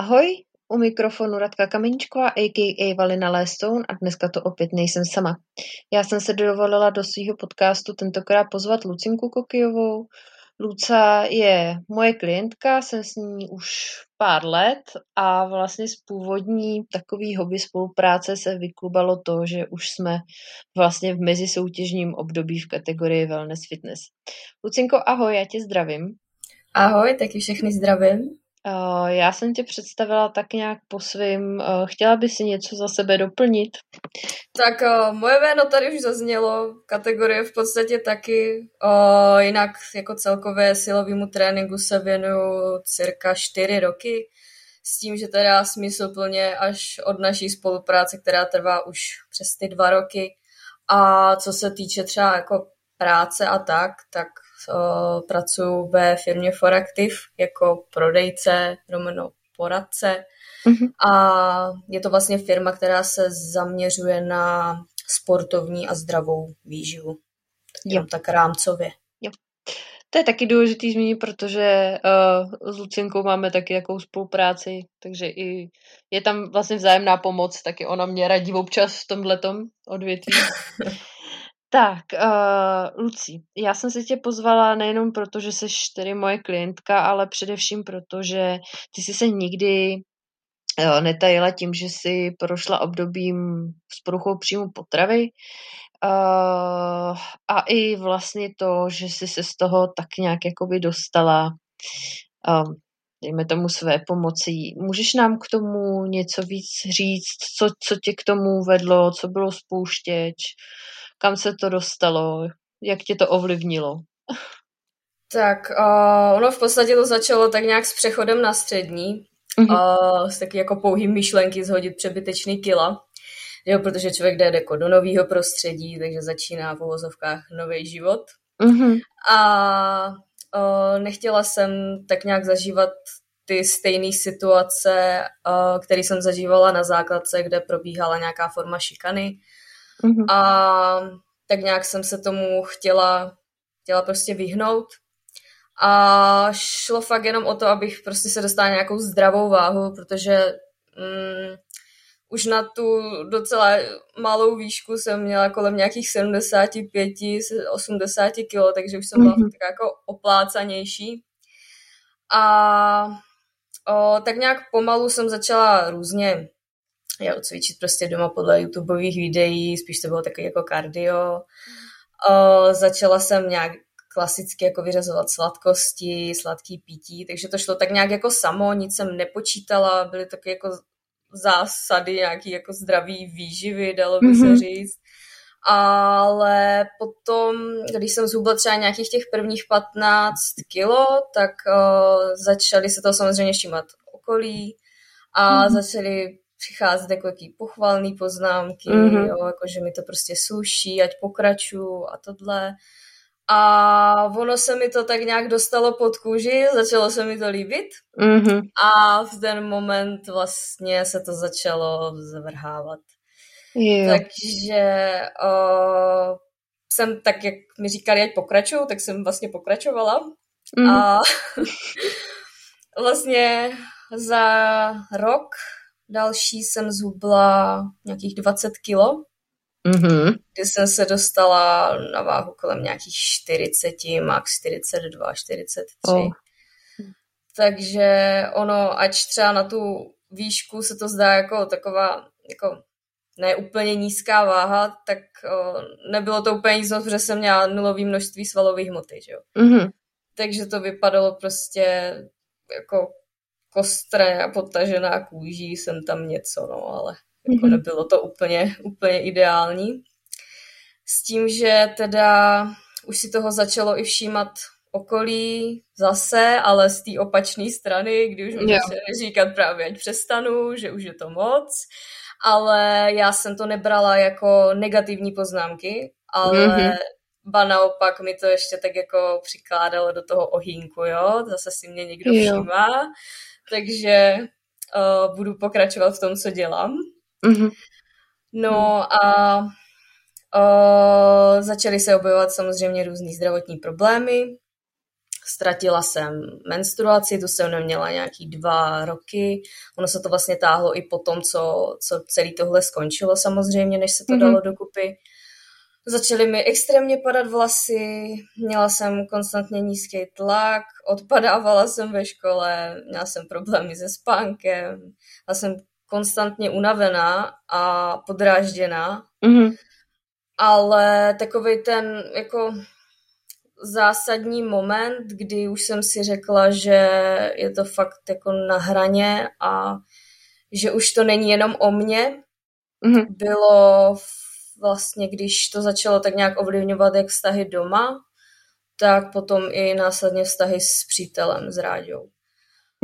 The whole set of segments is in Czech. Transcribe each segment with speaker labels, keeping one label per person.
Speaker 1: Ahoj, u mikrofonu Radka Kameničková, a.k.a. Valina Lestone a dneska to opět nejsem sama. Já jsem se dovolila do svého podcastu tentokrát pozvat Lucinku Kokijovou. Luca je moje klientka, jsem s ní už pár let a vlastně z původní takový hobby spolupráce se vyklubalo to, že už jsme vlastně v mezisoutěžním období v kategorii Wellness Fitness. Lucinko, ahoj, já tě zdravím.
Speaker 2: Ahoj, taky všechny zdravím.
Speaker 1: Uh, já jsem tě představila tak nějak po svým. Uh, chtěla by si něco za sebe doplnit?
Speaker 2: Tak uh, moje jméno tady už zaznělo, kategorie v podstatě taky. Jinak jako celkové silovému tréninku se věnuju cirka čtyři roky, s tím, že teda smysluplně až od naší spolupráce, která trvá už přes ty dva roky. A co se týče třeba jako práce a tak, tak pracuji ve firmě Foractive jako prodejce, romeno poradce. Mm-hmm. A je to vlastně firma, která se zaměřuje na sportovní a zdravou výživu. Jo. Tak rámcově.
Speaker 1: Jo. To je taky důležitý zmínit, protože uh, s Lucinkou máme taky jakou spolupráci, takže i je tam vlastně vzájemná pomoc, taky ona mě radí občas v tomhletom odvětví. Tak, uh, Lucí, já jsem se tě pozvala nejenom proto, že jsi tedy moje klientka, ale především proto, že ty jsi se nikdy uh, netajila tím, že jsi prošla obdobím s poruchou příjmu potravy uh, a i vlastně to, že jsi se z toho tak nějak jakoby dostala um, dejme tomu své pomocí. Můžeš nám k tomu něco víc říct, co, co tě k tomu vedlo, co bylo spouštěč, kam se to dostalo, jak tě to ovlivnilo?
Speaker 2: Tak uh, ono v podstatě to začalo tak nějak s přechodem na střední, mm-hmm. uh, s taky jako pouhým myšlenky zhodit přebytečný kila, jo, protože člověk jde jako do nového prostředí, takže začíná v uvozovkách nový život. Mm-hmm. A uh, nechtěla jsem tak nějak zažívat ty stejné situace, uh, které jsem zažívala na základce, kde probíhala nějaká forma šikany. Mm-hmm. A tak nějak jsem se tomu chtěla, chtěla prostě vyhnout. A šlo fakt jenom o to, abych prostě se dostala nějakou zdravou váhu, protože mm, už na tu docela malou výšku jsem měla kolem nějakých 75, 80 kg, takže už jsem byla mm-hmm. tak jako oplácanější. A o, tak nějak pomalu jsem začala různě jo, cvičit prostě doma podle YouTubeových videí, spíš to bylo takový jako kardio. O, začala jsem nějak klasicky jako vyřazovat sladkosti, sladký pití, takže to šlo tak nějak jako samo, nic jsem nepočítala, byly taky jako zásady nějaký jako zdravý výživy, dalo by mm-hmm. se mhm. říct. Ale potom, když jsem zhubla třeba nějakých těch prvních 15 kilo, tak uh, začaly se to samozřejmě všímat okolí a mm-hmm. začaly přicházet jako jaký pochvalný poznámky, mm-hmm. jo, jako že mi to prostě sluší, ať pokračuju a tohle. A ono se mi to tak nějak dostalo pod kůži, začalo se mi to líbit mm-hmm. a v ten moment vlastně se to začalo zvrhávat. Jo. Takže o, jsem tak, jak mi říkali, ať pokračuju, tak jsem vlastně pokračovala. Mm. A vlastně za rok Další jsem zhubla nějakých 20 kilo, mm-hmm. kdy jsem se dostala na váhu kolem nějakých 40, max 42, 43. Oh. Takže ono, ať třeba na tu výšku se to zdá jako taková jako ne úplně nízká váha, tak o, nebylo to úplně nic protože jsem měla nulový množství svalových hmoty, že jo. Mm-hmm. Takže to vypadalo prostě jako kostré a potažená kůží, jsem tam něco, no, ale jako mm-hmm. nebylo to úplně, úplně ideální. S tím, že teda už si toho začalo i všímat okolí zase, ale z té opačné strany, kdy už mi říkat právě, ať přestanu, že už je to moc, ale já jsem to nebrala jako negativní poznámky, ale mm-hmm. ba naopak mi to ještě tak jako přikládalo do toho ohýnku, jo, zase si mě někdo všímá, jo takže uh, budu pokračovat v tom, co dělám. Mm-hmm. No a uh, začaly se objevovat samozřejmě různé zdravotní problémy Ztratila jsem menstruaci, tu jsem neměla nějaký dva roky. Ono se to vlastně táhlo i po tom, co, co celý tohle skončilo samozřejmě, než se to mm-hmm. dalo dokupy. Začaly mi extrémně padat vlasy, měla jsem konstantně nízký tlak, odpadávala jsem ve škole, měla jsem problémy se spánkem, a jsem konstantně unavená a podrážděná. Mm-hmm. Ale takový ten jako zásadní moment, kdy už jsem si řekla, že je to fakt jako na hraně a že už to není jenom o mně, mm-hmm. bylo vlastně, když to začalo tak nějak ovlivňovat jak vztahy doma, tak potom i následně vztahy s přítelem, s Ráďou.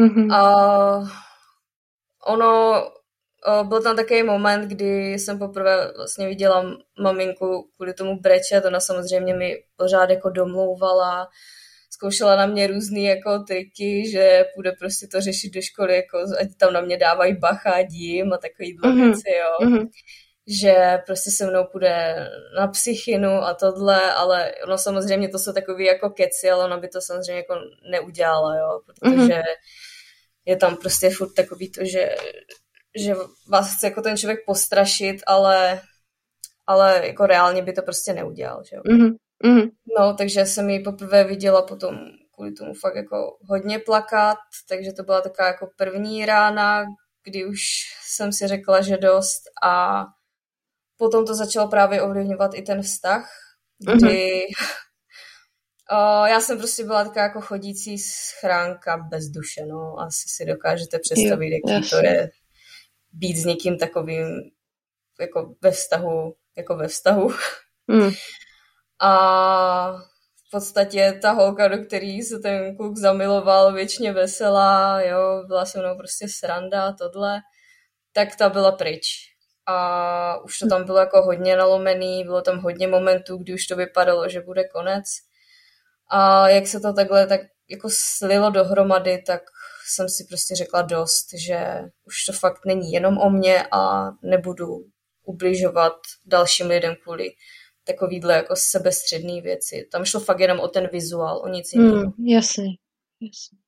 Speaker 2: Mm-hmm. A ono, byl tam takový moment, kdy jsem poprvé vlastně viděla maminku kvůli tomu brečet, ona samozřejmě mi pořád jako domlouvala, zkoušela na mě různé jako triky, že půjde prostě to řešit do školy, jako ať tam na mě dávají bacha, dím a takový mm-hmm. věci, jo. Mm-hmm že prostě se mnou půjde na psychinu a tohle, ale ono samozřejmě to jsou takový jako keci, ale ona by to samozřejmě jako neudělala, jo, protože mm-hmm. je tam prostě furt takový to, že, že vás chce jako ten člověk postrašit, ale, ale jako reálně by to prostě neudělal, že jo. Mm-hmm. No, takže jsem ji poprvé viděla potom kvůli tomu fakt jako hodně plakat, takže to byla taková jako první rána, kdy už jsem si řekla, že dost a potom to začalo právě ovlivňovat i ten vztah, kdy mm-hmm. uh, já jsem prostě byla taková jako chodící schránka bez duše, no. Asi si dokážete představit, jaký to je být s někým takovým jako ve vztahu, jako ve vztahu. Mm. A v podstatě ta holka, do který se ten kluk zamiloval, věčně veselá, jo, byla se mnou prostě sranda, tohle, tak ta byla pryč a už to tam bylo jako hodně nalomený, bylo tam hodně momentů, kdy už to vypadalo, že bude konec. A jak se to takhle tak jako slilo dohromady, tak jsem si prostě řekla dost, že už to fakt není jenom o mně a nebudu ubližovat dalším lidem kvůli takovýhle jako sebestředný věci. Tam šlo fakt jenom o ten vizuál, o nic jiného. Mm,
Speaker 1: jasně, jasně.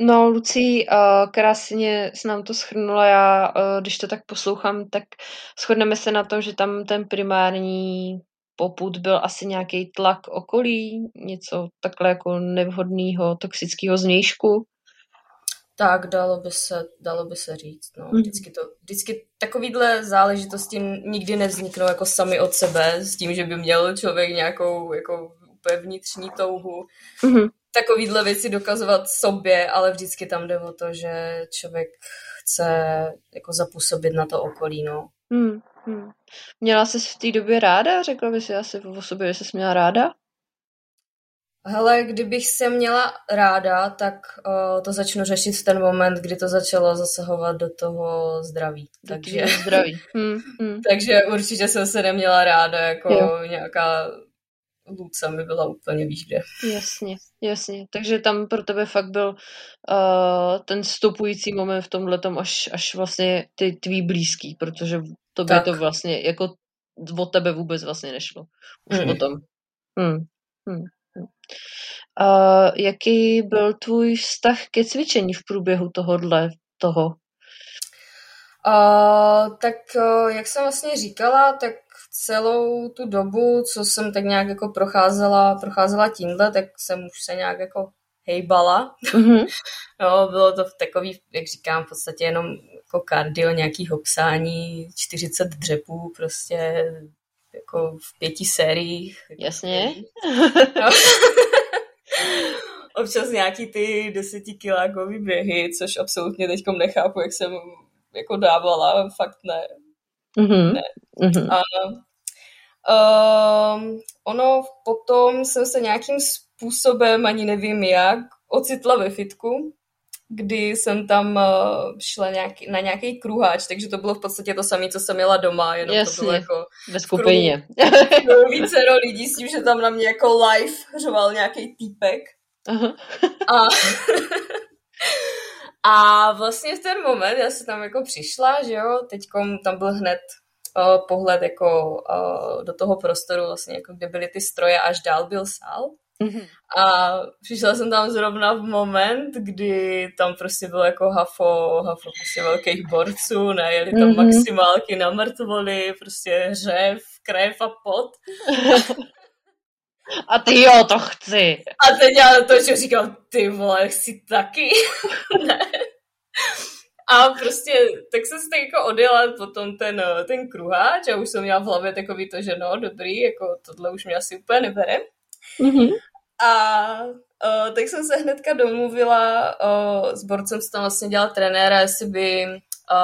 Speaker 1: No, Lucí, uh, krásně s nám to schrnula. Já, uh, když to tak poslouchám, tak shodneme se na tom, že tam ten primární poput byl asi nějaký tlak okolí, něco takhle jako nevhodného, toxického znějšku.
Speaker 2: Tak, dalo by se, dalo by se říct. No. Mhm. Vždycky, to, vždycky takovýhle záležitosti nikdy nevzniknou jako sami od sebe, s tím, že by měl člověk nějakou jako úplně vnitřní touhu. Mm-hmm takovýhle věci dokazovat sobě, ale vždycky tam jde o to, že člověk chce jako zapůsobit na to okolí, no. Hmm,
Speaker 1: hmm. Měla jsi v té době ráda? Řekla bys si asi o sobě, že jsi měla ráda?
Speaker 2: Hele, kdybych se měla ráda, tak uh, to začnu řešit v ten moment, kdy to začalo zasahovat do toho zdraví.
Speaker 1: Do takže, zdraví. Hmm, hmm.
Speaker 2: takže určitě jsem se neměla ráda jako jo. nějaká Luca mi byla úplně víš kde.
Speaker 1: Jasně, jasně. Takže tam pro tebe fakt byl uh, ten stopující moment v tomhle až, až vlastně ty tvý blízký, protože to by to vlastně jako o tebe vůbec vlastně nešlo. Už mm. potom. Hmm. Hmm. Uh, jaký byl tvůj vztah ke cvičení v průběhu tohohle toho?
Speaker 2: Uh, tak uh, jak jsem vlastně říkala, tak celou tu dobu, co jsem tak nějak jako procházela, procházela tímhle, tak jsem už se nějak jako hejbala. Mm-hmm. no, bylo to takový, jak říkám, v podstatě jenom jako kardio, nějaký hopsání, 40 dřepů, prostě jako v pěti sériích.
Speaker 1: Jasně.
Speaker 2: No. Občas nějaký ty desetikilákový běhy, což absolutně teďkom nechápu, jak jsem jako dávala, fakt ne. Mm-hmm. ne. Mm-hmm. A um, ono potom jsem se nějakým způsobem, ani nevím jak, ocitla ve fitku, kdy jsem tam uh, šla nějaký, na nějaký kruháč, takže to bylo v podstatě to samé, co jsem měla doma, jenom Jasně, to bylo jako
Speaker 1: ve skupině.
Speaker 2: více lidí s tím, že tam na mě jako live řoval nějaký týpek. Uh-huh. A A vlastně v ten moment já jsem tam jako přišla, že jo, teďkom tam byl hned uh, pohled jako uh, do toho prostoru vlastně, jako kde byly ty stroje, až dál byl sál. Mm-hmm. A přišla jsem tam zrovna v moment, kdy tam prostě bylo jako hafo, hafo prostě velkých borců, najeli tam mm-hmm. maximálky na mrtvoly, prostě hřev, krev a pot.
Speaker 1: A ty jo, to chci.
Speaker 2: A teď já to, že říkal, ty vole, chci taky. ne. A prostě, tak jsem si tak jako odjela potom ten, ten kruháč a už jsem měla v hlavě takový to, že no, dobrý, jako tohle už mě asi úplně nebere. Mm-hmm. A o, tak jsem se hnedka domluvila o, s borcem, co tam vlastně dělal trenéra, jestli by o,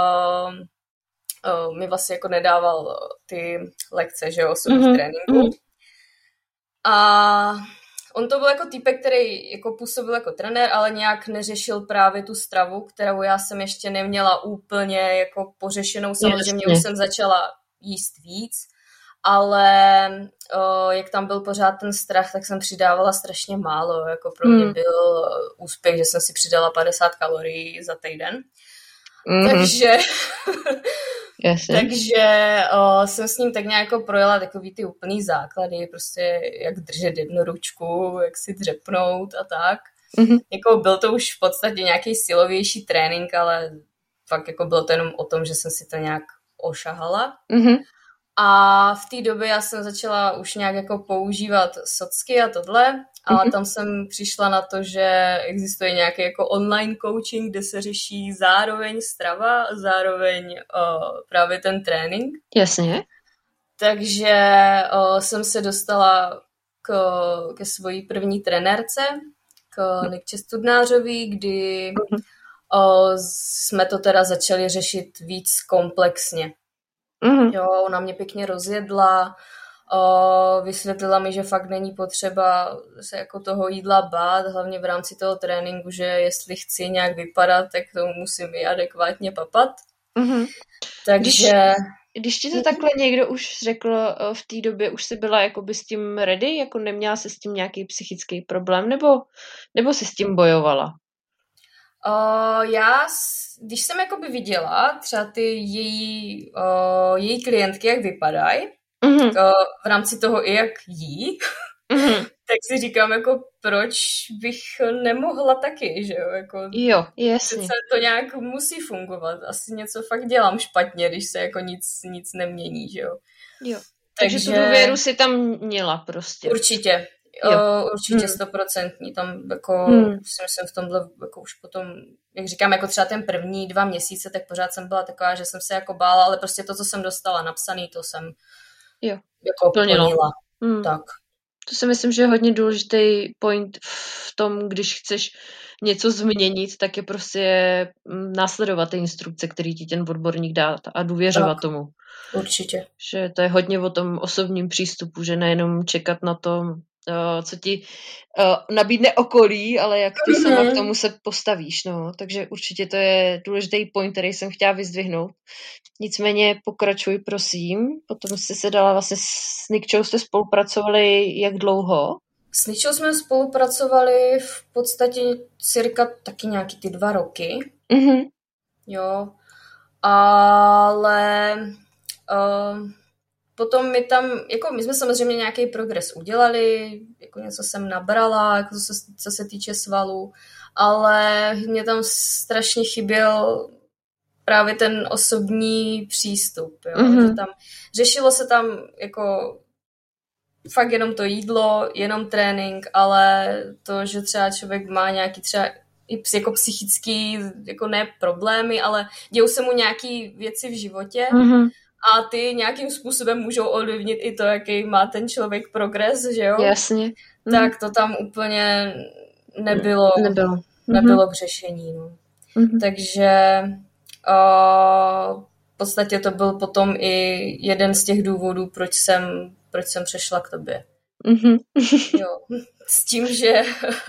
Speaker 2: o, mi vlastně jako nedával ty lekce, že jo, osobních mm-hmm. tréninků. Mm-hmm. A on to byl jako týpek, který jako působil jako trenér, ale nějak neřešil právě tu stravu, kterou já jsem ještě neměla úplně jako pořešenou. Samozřejmě už jsem začala jíst víc, ale o, jak tam byl pořád ten strach, tak jsem přidávala strašně málo. Jako pro mě hmm. byl úspěch, že jsem si přidala 50 kalorií za týden. Mm-hmm. Takže
Speaker 1: Jasně.
Speaker 2: Takže o, jsem s ním tak nějak jako projela takový ty úplný základy, prostě jak držet jednu ručku, jak si dřepnout a tak. Mm-hmm. Jako byl to už v podstatě nějaký silovější trénink, ale fakt jako bylo to jenom o tom, že jsem si to nějak ošahala. Mm-hmm. A v té době já jsem začala už nějak jako používat socky a tohle, ale mm-hmm. tam jsem přišla na to, že existuje nějaký jako online coaching, kde se řeší zároveň strava, zároveň uh, právě ten trénink.
Speaker 1: Jasně.
Speaker 2: Takže uh, jsem se dostala k, ke svojí první trenérce, k Nikče Studnářový, kdy uh, jsme to teda začali řešit víc komplexně. Mm-hmm. Jo, ona mě pěkně rozjedla, o, vysvětlila mi, že fakt není potřeba se jako toho jídla bát, hlavně v rámci toho tréninku, že jestli chci nějak vypadat, tak to musím i adekvátně papat. Mm-hmm. Takže...
Speaker 1: Když, když ti to takhle někdo už řekl v té době, už jsi byla jakoby s tím ready, jako neměla se s tím nějaký psychický problém, nebo, nebo jsi s tím bojovala?
Speaker 2: Uh, já, když jsem jakoby viděla třeba ty její, uh, její klientky, jak vypadají, mm-hmm. uh, v rámci toho i jak jí, mm-hmm. tak si říkám, jako proč bych nemohla taky, že jo? Jako,
Speaker 1: jo, jasně.
Speaker 2: to nějak musí fungovat. Asi něco fakt dělám špatně, když se jako nic, nic nemění, že jo?
Speaker 1: Jo. Takže, Takže tu důvěru si tam měla prostě.
Speaker 2: Určitě. Jo. určitě hmm. stoprocentní. Hmm. Tam jako hmm. si myslím v tomhle jako už potom, jak říkám, jako třeba ten první dva měsíce, tak pořád jsem byla taková, že jsem se jako bála, ale prostě to, co jsem dostala napsaný, to jsem
Speaker 1: jo.
Speaker 2: jako plnila. plnila. Hmm. Tak.
Speaker 1: To si myslím, že je hodně důležitý point v tom, když chceš něco změnit, tak je prostě mm, následovat ty instrukce, který ti ten odborník dá a důvěřovat tak. tomu.
Speaker 2: Určitě.
Speaker 1: Že to je hodně o tom osobním přístupu, že nejenom čekat na to, uh, co ti uh, nabídne okolí, ale jak ty mm-hmm. sama k tomu se postavíš, no. Takže určitě to je důležitý point, který jsem chtěla vyzdvihnout. Nicméně pokračuj, prosím. Potom jste se dala vlastně s Nikčou jste spolupracovali jak dlouho?
Speaker 2: S Nikčou jsme spolupracovali v podstatě cirka taky nějaký ty dva roky. Mm-hmm. Jo. Ale uh, Potom mi tam, jako my jsme samozřejmě nějaký progres udělali, jako něco jsem nabrala, jako co, se, co se týče svalů, ale mě tam strašně chyběl právě ten osobní přístup, jo? Mm-hmm. Že tam, řešilo se tam jako fakt jenom to jídlo, jenom trénink, ale to, že třeba člověk má nějaký třeba i jako psychický, jako ne problémy, ale dějou se mu nějaký věci v životě mm-hmm a ty nějakým způsobem můžou ovlivnit i to, jaký má ten člověk progres, že jo?
Speaker 1: Jasně.
Speaker 2: Mhm. Tak to tam úplně nebylo,
Speaker 1: nebylo,
Speaker 2: nebylo k řešení. No. Mm-hmm. Takže uh, v podstatě to byl potom i jeden z těch důvodů, proč jsem, proč jsem přešla k tobě. Mm-hmm. jo. S tím, že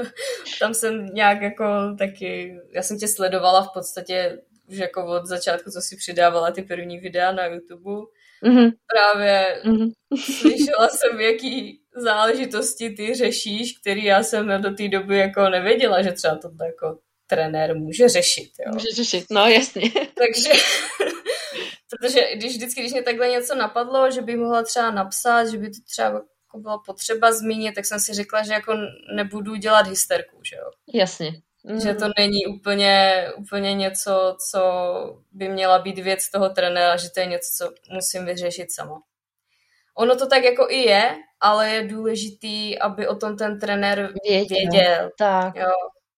Speaker 2: tam jsem nějak jako taky, já jsem tě sledovala v podstatě už jako od začátku, co si přidávala ty první videa na YouTube, mm-hmm. právě mm-hmm. slyšela jsem, jaký záležitosti ty řešíš, který já jsem do té doby jako nevěděla, že třeba to jako trenér může řešit. Jo.
Speaker 1: Může řešit, no jasně.
Speaker 2: Takže, protože když vždycky, když mě takhle něco napadlo, že by mohla třeba napsat, že by to třeba jako bylo potřeba zmínit, tak jsem si řekla, že jako nebudu dělat hysterku, že jo.
Speaker 1: Jasně.
Speaker 2: Mm. Že to není úplně, úplně něco, co by měla být věc toho trenéra, že to je něco, co musím vyřešit sama. Ono to tak jako i je, ale je důležitý, aby o tom ten trenér věděl. věděl.
Speaker 1: Tak. Jo.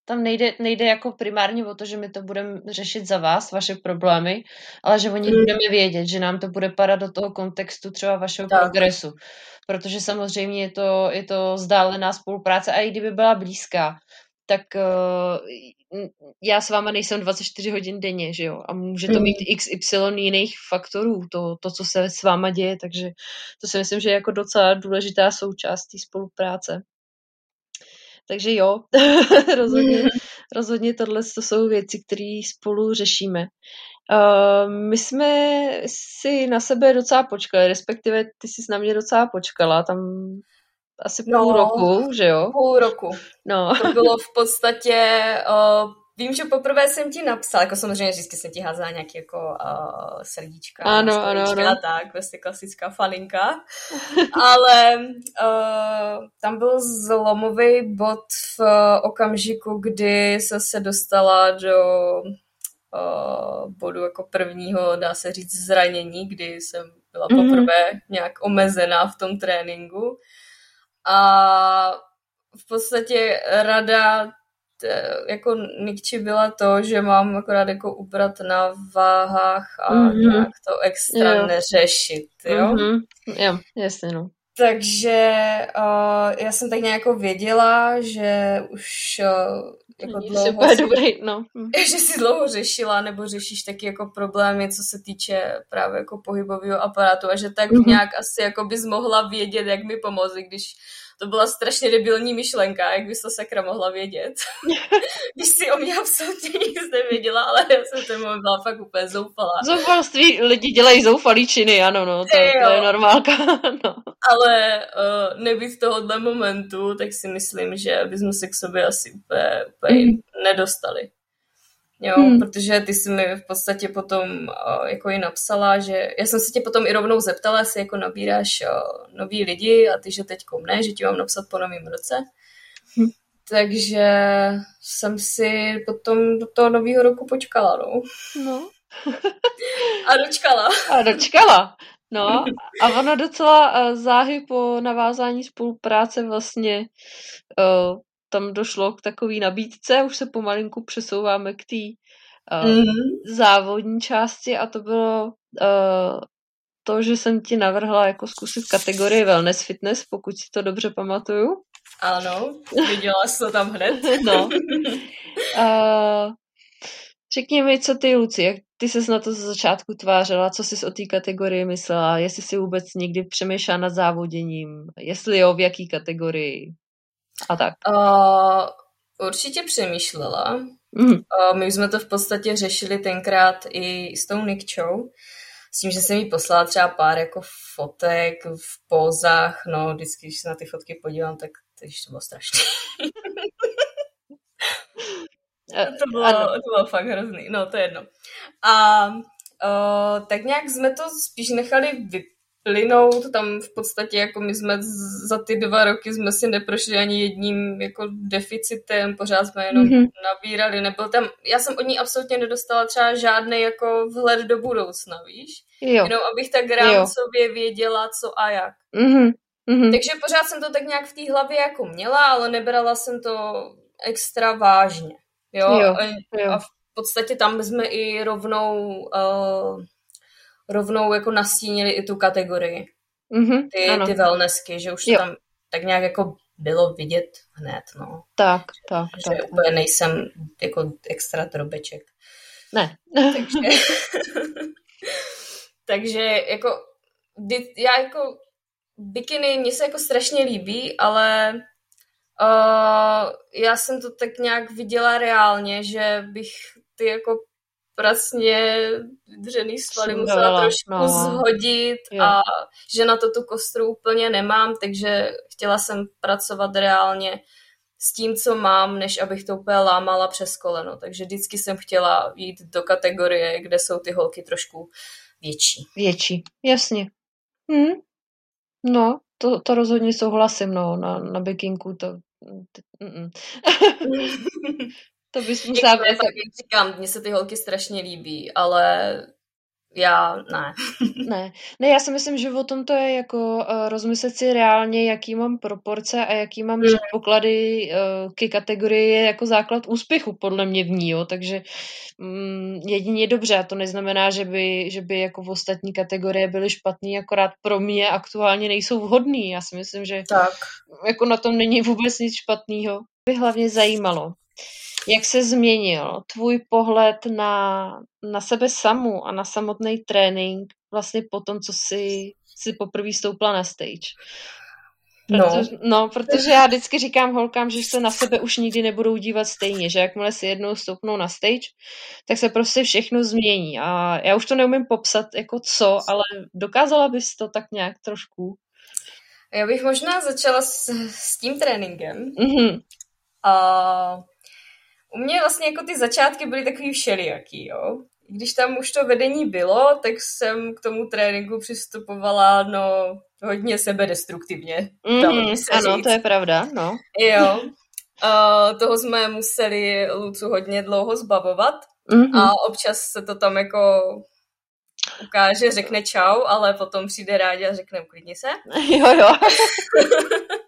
Speaker 1: Tam nejde, nejde jako primárně o to, že my to budeme řešit za vás, vaše problémy, ale že oni mm. budeme vědět, že nám to bude padat do toho kontextu třeba vašeho tak. progresu. Protože samozřejmě je to, je to zdálená spolupráce a i kdyby byla blízká, tak uh, já s váma nejsem 24 hodin denně, že jo? A může to mít mm. XY jiných faktorů, to, to, co se s váma děje, takže to si myslím, že je jako docela důležitá součást té spolupráce. Takže jo, rozhodně, mm. rozhodně tohle to jsou věci, které spolu řešíme. Uh, my jsme si na sebe docela počkali, respektive ty jsi na mě docela počkala, tam asi půl no, roku, že jo?
Speaker 2: Půl roku. No. To bylo v podstatě, uh, vím, že poprvé jsem ti napsal, jako samozřejmě vždycky jsem ti házela nějaký jako uh, srdíčka,
Speaker 1: ano, ano, ano.
Speaker 2: tak, vlastně klasická falinka, ale uh, tam byl zlomový bod v uh, okamžiku, kdy se se dostala do uh, bodu jako prvního, dá se říct, zranění, kdy jsem byla mm-hmm. poprvé nějak omezená v tom tréninku. A v podstatě rada jako Nikči byla to, že mám akorát jako ubrat na váhách a mm-hmm. nějak to extra jo. neřešit, jo? Mm-hmm.
Speaker 1: Jo, jasně, no.
Speaker 2: Takže uh, já jsem tak nějak jako věděla, že už uh, jako dlouho
Speaker 1: si, dobrý, no.
Speaker 2: že si dlouho řešila nebo řešíš taky jako problémy, co se týče právě jako pohybového aparátu a že tak mm-hmm. nějak asi jako bys mohla vědět, jak mi pomoct, když to byla strašně debilní myšlenka, jak bys to sakra mohla vědět. Když si o mě absolutně nic nevěděla, ale já jsem ten moment byla fakt úplně zoufalá.
Speaker 1: Zoufalství, lidi dělají zoufalý činy, ano, no, to, to je normálka. no.
Speaker 2: Ale uh, nebýt tohohle momentu, tak si myslím, že bychom se k sobě asi úplně, úplně mm. nedostali. Jo, hmm. protože ty jsi mi v podstatě potom uh, jako i napsala, že já jsem se tě potom i rovnou zeptala, jestli jako nabíráš uh, nový lidi a ty, že teď ne, že ti mám napsat po novém roce. Hmm. Takže jsem si potom do toho nového roku počkala, no.
Speaker 1: No.
Speaker 2: a dočkala.
Speaker 1: A dočkala. No a ono docela uh, záhy po navázání spolupráce vlastně uh, tam došlo k takové nabídce, už se pomalinku přesouváme k té uh, mm-hmm. závodní části a to bylo uh, to, že jsem ti navrhla jako zkusit kategorii wellness fitness, pokud si to dobře pamatuju.
Speaker 2: Ano, viděla jsi to tam hned.
Speaker 1: no. Uh, řekni mi, co ty, Luci, jak ty ses na to ze začátku tvářila, co jsi o té kategorii myslela, jestli si vůbec někdy přemýšlela nad závoděním, jestli jo, v jaký kategorii a tak.
Speaker 2: Uh, určitě přemýšlela. Mm. Uh, my jsme to v podstatě řešili tenkrát i s tou Nikčou, s tím, že jsem jí poslala třeba pár jako fotek v pózách, no vždycky, když se na ty fotky podívám, tak to, to bylo strašné. to, bylo, to bylo fakt hrozný, no to je jedno. A uh, tak nějak jsme to spíš nechali vy, plynout, tam v podstatě jako my jsme za ty dva roky jsme si neprošli ani jedním jako deficitem, pořád jsme jenom mm-hmm. nabírali, nebyl tam, já jsem od ní absolutně nedostala třeba žádný jako vhled do budoucna, víš? Jo. Jenom abych tak rámcově jo. věděla, co a jak.
Speaker 1: Mm-hmm. Mm-hmm.
Speaker 2: Takže pořád jsem to tak nějak v té hlavě jako měla, ale nebrala jsem to extra vážně. Jo?
Speaker 1: jo,
Speaker 2: jo. A v podstatě tam jsme i rovnou uh, rovnou jako nastínili i tu kategorii.
Speaker 1: Mm-hmm,
Speaker 2: ty, ano. ty wellnessky, že už to jo. tam tak nějak jako bylo vidět hned, no.
Speaker 1: Tak, tak,
Speaker 2: že
Speaker 1: tak.
Speaker 2: úplně nejsem jako extra drobeček.
Speaker 1: Ne.
Speaker 2: takže, takže jako já jako bikiny mně se jako strašně líbí, ale uh, já jsem to tak nějak viděla reálně, že bych ty jako prasně dřený svaly musela trošku no. zhodit jo. a že na to tu kostru úplně nemám, takže chtěla jsem pracovat reálně s tím, co mám, než abych to úplně lámala přes koleno. Takže vždycky jsem chtěla jít do kategorie, kde jsou ty holky trošku větší.
Speaker 1: Větší, jasně. Hm. No, to, to rozhodně souhlasím, no, na, na bikinku to...
Speaker 2: to bys musela... Jak říkám, mně se ty holky strašně líbí, ale já ne.
Speaker 1: ne. Ne, já si myslím, že o tom to je jako uh, rozmyslet si reálně, jaký mám proporce a jaký mám mm. předpoklady uh, ke kategorii je jako základ úspěchu, podle mě v ní, jo. Takže um, jedině dobře a to neznamená, že by, že by jako v ostatní kategorie byly špatný, akorát pro mě aktuálně nejsou vhodný. Já si myslím, že
Speaker 2: tak.
Speaker 1: jako na tom není vůbec nic špatného. By hlavně zajímalo, jak se změnil tvůj pohled na, na sebe samu a na samotný trénink vlastně po tom, co jsi, jsi poprvé stoupla na stage? Protože, no. no, protože já vždycky říkám holkám, že se na sebe už nikdy nebudou dívat stejně, že jakmile si jednou stoupnou na stage, tak se prostě všechno změní. A já už to neumím popsat jako co, ale dokázala bys to tak nějak trošku?
Speaker 2: Já bych možná začala s, s tím tréninkem. Mm-hmm. A u mě vlastně jako ty začátky byly takový všelijaký, jo. Když tam už to vedení bylo, tak jsem k tomu tréninku přistupovala, no, hodně sebedestruktivně.
Speaker 1: Mm, se ano, říct. to je pravda, no.
Speaker 2: Jo. Uh, toho jsme museli Lucu hodně dlouho zbavovat mm-hmm. a občas se to tam jako ukáže, řekne čau, ale potom přijde rádi a řekne uklidni se.
Speaker 1: Jo, jo.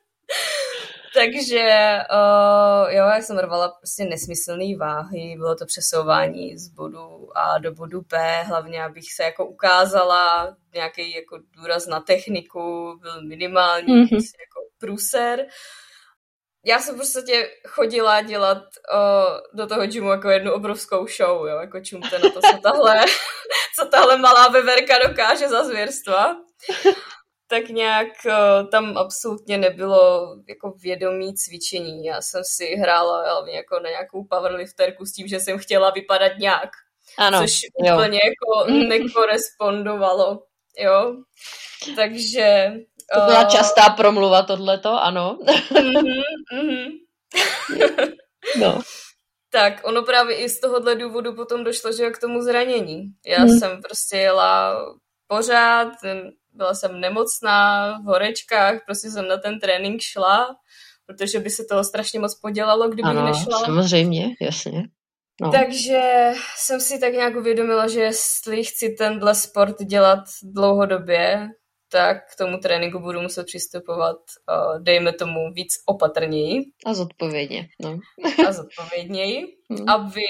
Speaker 2: Takže uh, jo, já jsem rvala prostě nesmyslné váhy, bylo to přesouvání z bodu A do bodu B, hlavně abych se jako ukázala, nějaký jako důraz na techniku byl minimální, mm-hmm. prostě jako průser. Já jsem prostě chodila dělat uh, do toho gymu jako jednu obrovskou show, jo, jako čumte na to, co tahle, co tahle malá veverka dokáže za zvěrstva tak nějak uh, tam absolutně nebylo jako vědomí cvičení. Já jsem si hrála hlavně jako na nějakou powerlifterku s tím, že jsem chtěla vypadat nějak. Ano, což jo. úplně jako nekorespondovalo. Jo. Takže...
Speaker 1: To byla uh, častá promluva tohleto, ano. mm-hmm,
Speaker 2: mm-hmm. no. Tak ono právě i z tohohle důvodu potom došlo, že k tomu zranění. Já hmm. jsem prostě jela pořád, byla jsem nemocná, v horečkách, prostě jsem na ten trénink šla, protože by se toho strašně moc podělalo, kdybych ano, nešla.
Speaker 1: samozřejmě, jasně.
Speaker 2: No. Takže jsem si tak nějak uvědomila, že jestli chci tenhle sport dělat dlouhodobě, tak k tomu tréninku budu muset přistupovat, uh, dejme tomu, víc opatrněji.
Speaker 1: A zodpovědně, no.
Speaker 2: a zodpovědněji, hmm. aby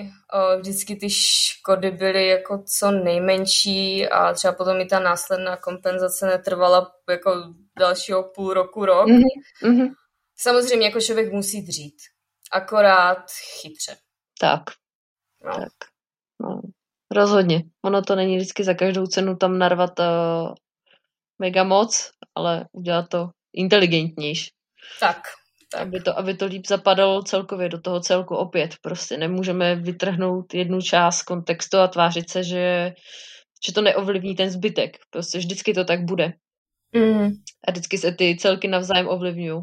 Speaker 2: uh, vždycky ty škody byly jako co nejmenší a třeba potom i ta následná kompenzace netrvala jako dalšího půl roku, rok. Mm-hmm. Samozřejmě jako člověk musí dřít, akorát chytře.
Speaker 1: Tak, no. tak. No. Rozhodně. Ono to není vždycky za každou cenu tam narvat uh, mega moc, ale udělat to inteligentnější.
Speaker 2: Tak, tak.
Speaker 1: Aby to, aby to líp zapadalo celkově do toho celku opět. Prostě nemůžeme vytrhnout jednu část kontextu a tvářit se, že, že to neovlivní ten zbytek. Prostě vždycky to tak bude. Mm. A vždycky se ty celky navzájem ovlivňují.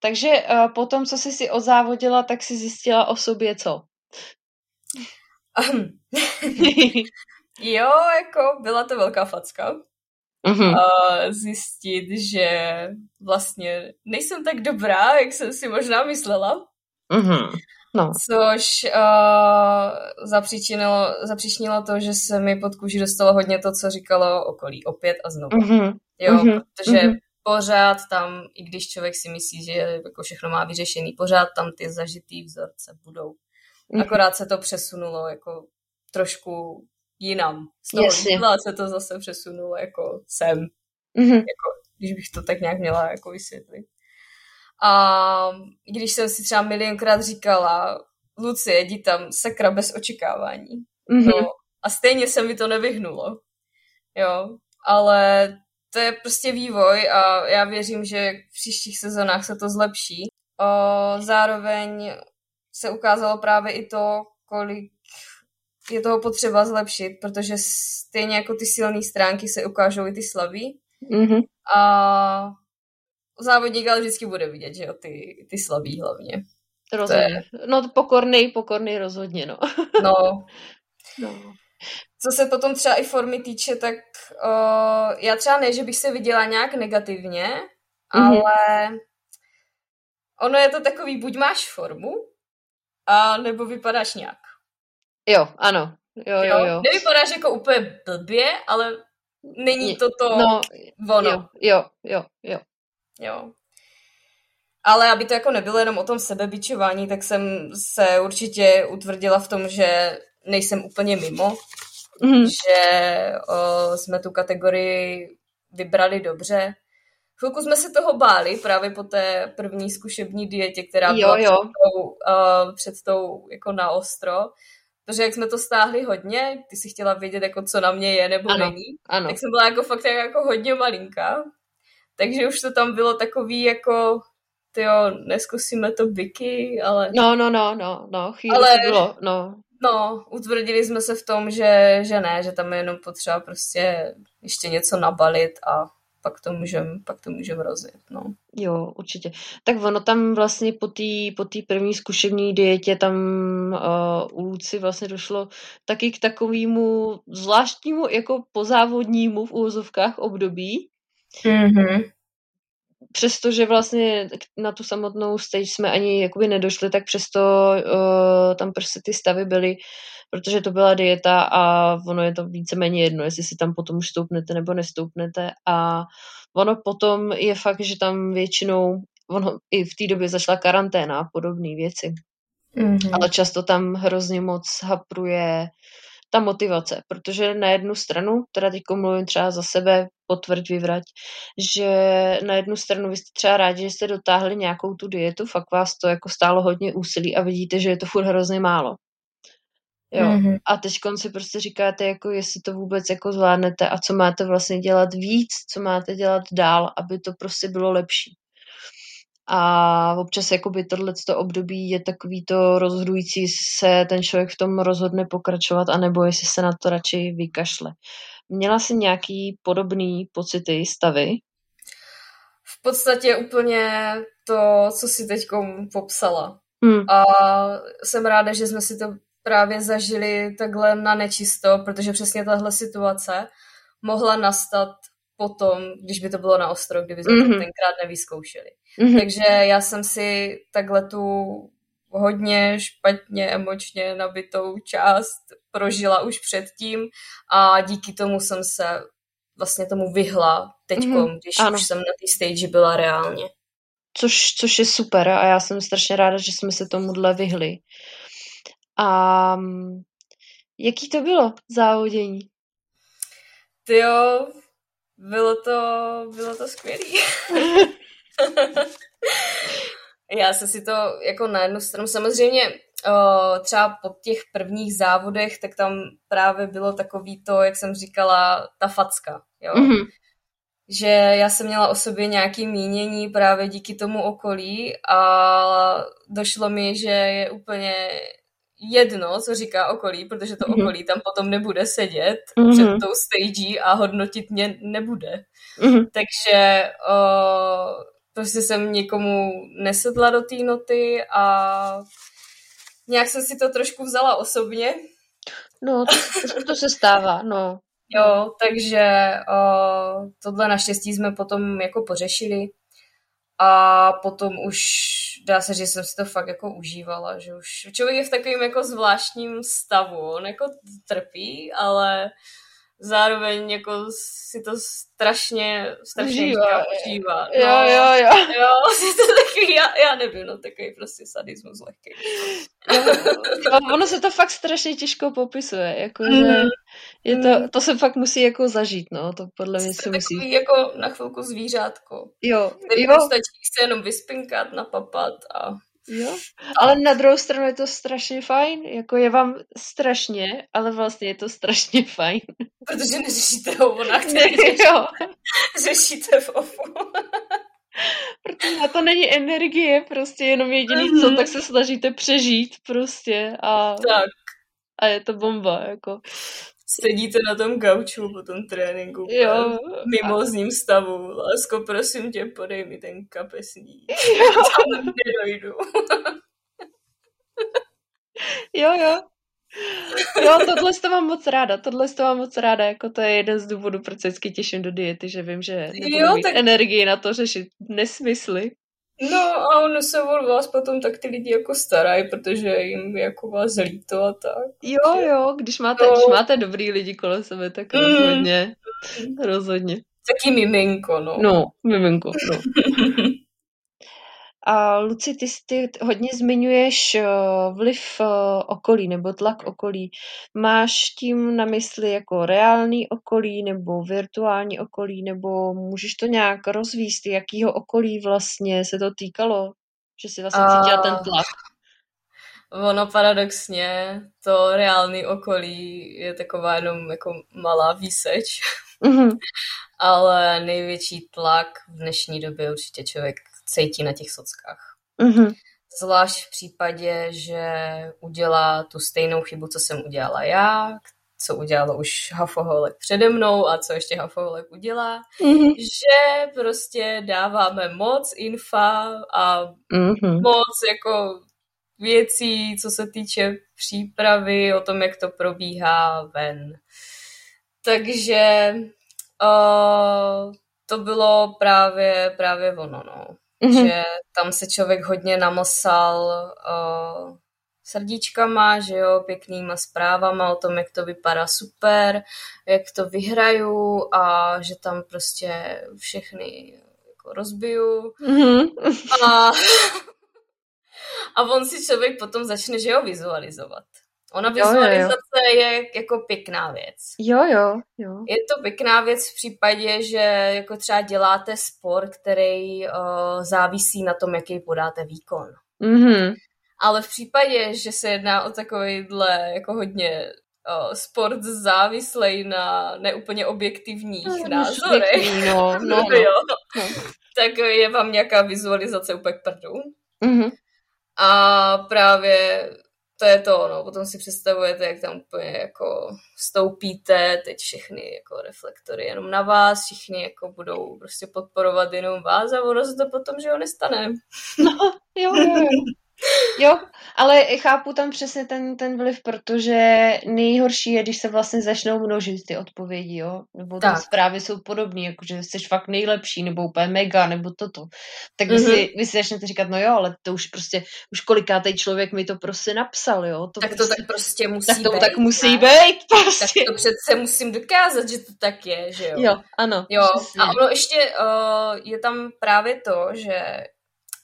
Speaker 1: Takže uh, po tom, co jsi si odzávodila, tak si zjistila o sobě co?
Speaker 2: jo, jako byla to velká facka mm-hmm. a zjistit, že vlastně nejsem tak dobrá, jak jsem si možná myslela. Mm-hmm. No. Což uh, zapříčinilo, zapříčinilo to, že se mi pod kůži dostalo hodně to, co říkalo okolí opět a znovu. Mm-hmm. Jo, mm-hmm. protože mm-hmm. pořád tam, i když člověk si myslí, že jako všechno má vyřešený, pořád tam ty zažitý vzorce budou. Mm-hmm. Akorát se to přesunulo jako trošku jinam. Z toho jídla se to zase přesunulo jako sem. Mm-hmm. Jako, když bych to tak nějak měla jako vysvětlit. A když jsem si třeba milionkrát říkala, Lucie, jdi tam sakra bez očekávání. Mm-hmm. No, a stejně se mi to nevyhnulo. Jo, ale to je prostě vývoj a já věřím, že v příštích sezónách se to zlepší. O, zároveň se ukázalo právě i to, kolik je toho potřeba zlepšit, protože stejně jako ty silné stránky se ukážou i ty slabý. Mm-hmm. A závodník ale vždycky bude vidět, že jo, ty, ty slabý hlavně.
Speaker 1: Rozhodně. Je... No pokorný, pokorný rozhodně, no.
Speaker 2: no. no. Co se potom třeba i formy týče, tak uh, já třeba ne, že bych se viděla nějak negativně, mm-hmm. ale ono je to takový, buď máš formu, a nebo vypadáš nějak.
Speaker 1: Jo, ano. Jo, jo, jo.
Speaker 2: Nevypadáš jako úplně blbě, ale není to to no, ono.
Speaker 1: Jo, jo, jo, jo.
Speaker 2: Jo. Ale aby to jako nebylo jenom o tom sebebičování, tak jsem se určitě utvrdila v tom, že nejsem úplně mimo, mm. že o, jsme tu kategorii vybrali dobře. Chvilku jsme se toho báli právě po té první zkušební dietě, která byla jo. Před, tou, uh, před tou jako na ostro. Protože jak jsme to stáhli hodně, ty si chtěla vědět, jako co na mě je nebo ano, není, ano. tak jsem byla jako fakt jako hodně malinká. Takže už to tam bylo takový jako jo, neskusíme to byky, ale...
Speaker 1: No, no, no, no, no, chvíli ale... to bylo, no.
Speaker 2: No, utvrdili jsme se v tom, že, že ne, že tam je jenom potřeba prostě ještě něco nabalit a pak to můžeme pak to můžem rozjet, no.
Speaker 1: Jo, určitě. Tak ono tam vlastně po té po tý první zkušební dietě tam uh, u Luci vlastně došlo taky k takovému zvláštnímu jako pozávodnímu v úvozovkách období, mm-hmm přestože vlastně na tu samotnou stage jsme ani jakoby nedošli, tak přesto uh, tam prostě ty stavy byly, protože to byla dieta a ono je to víceméně jedno, jestli si tam potom už stoupnete nebo nestoupnete a ono potom je fakt, že tam většinou ono i v té době začala karanténa a podobné věci. Mm-hmm. Ale často tam hrozně moc hapruje ta motivace, protože na jednu stranu, teda teď mluvím třeba za sebe, potvrď, vyvrať, že na jednu stranu vy jste třeba rádi, že jste dotáhli nějakou tu dietu, fakt vás to jako stálo hodně úsilí a vidíte, že je to furt hrozně málo. Jo. Mm-hmm. A teď si prostě říkáte, jako jestli to vůbec jako zvládnete a co máte vlastně dělat víc, co máte dělat dál, aby to prostě bylo lepší. A občas jakoby tohleto období je takový to rozhodující se ten člověk v tom rozhodne pokračovat, anebo jestli se na to radši vykašle. Měla jsi nějaký podobný pocity, stavy?
Speaker 2: V podstatě úplně to, co si teď popsala. Hmm. A jsem ráda, že jsme si to právě zažili takhle na nečisto, protože přesně tahle situace mohla nastat potom, když by to bylo na ostro, kdyby jsme mm-hmm. to mhm. tenkrát nevyzkoušeli. Mm-hmm. Takže já jsem si takhle tu hodně špatně emočně nabitou část prožila už předtím a díky tomu jsem se vlastně tomu vyhla teď, mm-hmm. když ano. už jsem na té stage byla reálně.
Speaker 1: Což, což je super a já jsem strašně ráda, že jsme se tomuhle vyhli. A jaký to bylo závodění?
Speaker 2: Ty jo, bylo to, bylo to skvělý. Já jsem si to jako na jednu stranu, samozřejmě třeba po těch prvních závodech, tak tam právě bylo takový to, jak jsem říkala, ta facka, jo. Mm-hmm. Že já jsem měla o sobě nějaké mínění právě díky tomu okolí a došlo mi, že je úplně jedno, co říká okolí, protože to mm-hmm. okolí tam potom nebude sedět mm-hmm. před tou stage a hodnotit mě nebude. Mm-hmm. Takže o, prostě jsem někomu nesedla do té noty a nějak jsem si to trošku vzala osobně.
Speaker 1: No, to, to se stává, no.
Speaker 2: Jo, takže o, tohle naštěstí jsme potom jako pořešili a potom už dá se, že jsem si to fakt jako užívala, že už člověk je v takovém jako zvláštním stavu, on jako trpí, ale zároveň jako si to strašně, strašně užívá. užívá. No,
Speaker 1: jo, jo, jo.
Speaker 2: Jo, to takový, já, já nevím, no takový prostě sadismus lehký.
Speaker 1: Jo, ono se to fakt strašně těžko popisuje, jako mm. že je to, mm. to se fakt musí jako zažít, no, to podle mě se musí.
Speaker 2: jako na chvilku zvířátko.
Speaker 1: Jo,
Speaker 2: Který jo. stačí se jenom vyspinkat, napapat a
Speaker 1: Jo, ale na druhou stranu je to strašně fajn, jako je vám strašně, ale vlastně je to strašně fajn.
Speaker 2: Protože neřešíte hovona, který ne, jo. řešíte v ofu.
Speaker 1: Protože na to není energie, prostě jenom jediný mm-hmm. co, tak se snažíte přežít prostě a,
Speaker 2: tak.
Speaker 1: a je to bomba, jako
Speaker 2: sedíte na tom gauču po tom tréninku jo. mimo z ním stavu. Lásko, prosím tě, podej mi ten kapesník. Tam nedojdu.
Speaker 1: jo, jo. Jo, tohle to mám moc ráda, tohle to mám moc ráda, jako to je jeden z důvodů, proč se vždycky těším do diety, že vím, že nebudu jo, mít tak... energii na to řešit nesmysly.
Speaker 2: No a ono se od vás potom tak ty lidi jako starají, protože jim jako vás líto a tak.
Speaker 1: Jo, jo, když máte, no. když máte dobrý lidi kolem sebe, tak mm. rozhodně, rozhodně.
Speaker 2: Taky miminko, no.
Speaker 1: No, miminko, no. A Luci, ty, ty hodně zmiňuješ eh, vliv eh, okolí nebo tlak okolí. Máš tím na mysli jako reálný okolí nebo virtuální okolí, nebo můžeš to nějak rozvíst, jakýho okolí vlastně se to týkalo, že si vlastně cítila ten tlak?
Speaker 2: Ono paradoxně, to reálný okolí je taková jenom jako malá výseč. Mm-hmm. Ale největší tlak v dnešní době určitě člověk cítí na těch sockách. Mm-hmm. Zvlášť v případě, že udělá tu stejnou chybu, co jsem udělala já, co udělalo už Hafoholek přede mnou a co ještě Hafoholek udělá, mm-hmm. že prostě dáváme moc infa a mm-hmm. moc jako věcí, co se týče přípravy, o tom, jak to probíhá ven. Takže uh, to bylo právě, právě ono, no. Mm-hmm. Že tam se člověk hodně namosal uh, srdíčkama, že jo, pěknýma zprávama o tom, jak to vypadá super, jak to vyhraju a že tam prostě všechny jako rozbiju. Mm-hmm. A, a on si člověk potom začne, že jo, vizualizovat. Ona vizualizace jo, jo, jo. je jako pěkná věc.
Speaker 1: Jo, jo, jo.
Speaker 2: Je to pěkná věc v případě, že jako třeba děláte sport, který uh, závisí na tom, jaký podáte výkon. Mm-hmm. Ale v případě, že se jedná o takovýhle jako hodně uh, sport závislej na neúplně objektivních no, názorech, no, no, no. jo, no. tak je vám nějaká vizualizace úplně k prdu. Mm-hmm. A právě to je to, no. Potom si představujete, jak tam úplně jako stoupíte, teď všechny jako reflektory jenom na vás, všichni jako budou prostě podporovat jenom vás a ono se to potom, že ho nestane.
Speaker 1: No, jo, jo, jo. Jo, ale chápu tam přesně ten, ten vliv, protože nejhorší je, když se vlastně začnou množit ty odpovědi, jo, nebo ty zprávy jsou podobné, jako že jsi fakt nejlepší, nebo úplně mega, nebo toto. Tak vy, mm-hmm. si, vy si začnete říkat, no jo, ale to už prostě, už kolikátej člověk mi to prostě napsal, jo.
Speaker 2: To tak
Speaker 1: prostě,
Speaker 2: to tak prostě musí
Speaker 1: tak to
Speaker 2: být.
Speaker 1: tak musí ne? být,
Speaker 2: prostě. Tak to přece musím dokázat, že to tak je, že jo.
Speaker 1: Jo, ano.
Speaker 2: Jo, přesně. a ono ještě uh, je tam právě to, že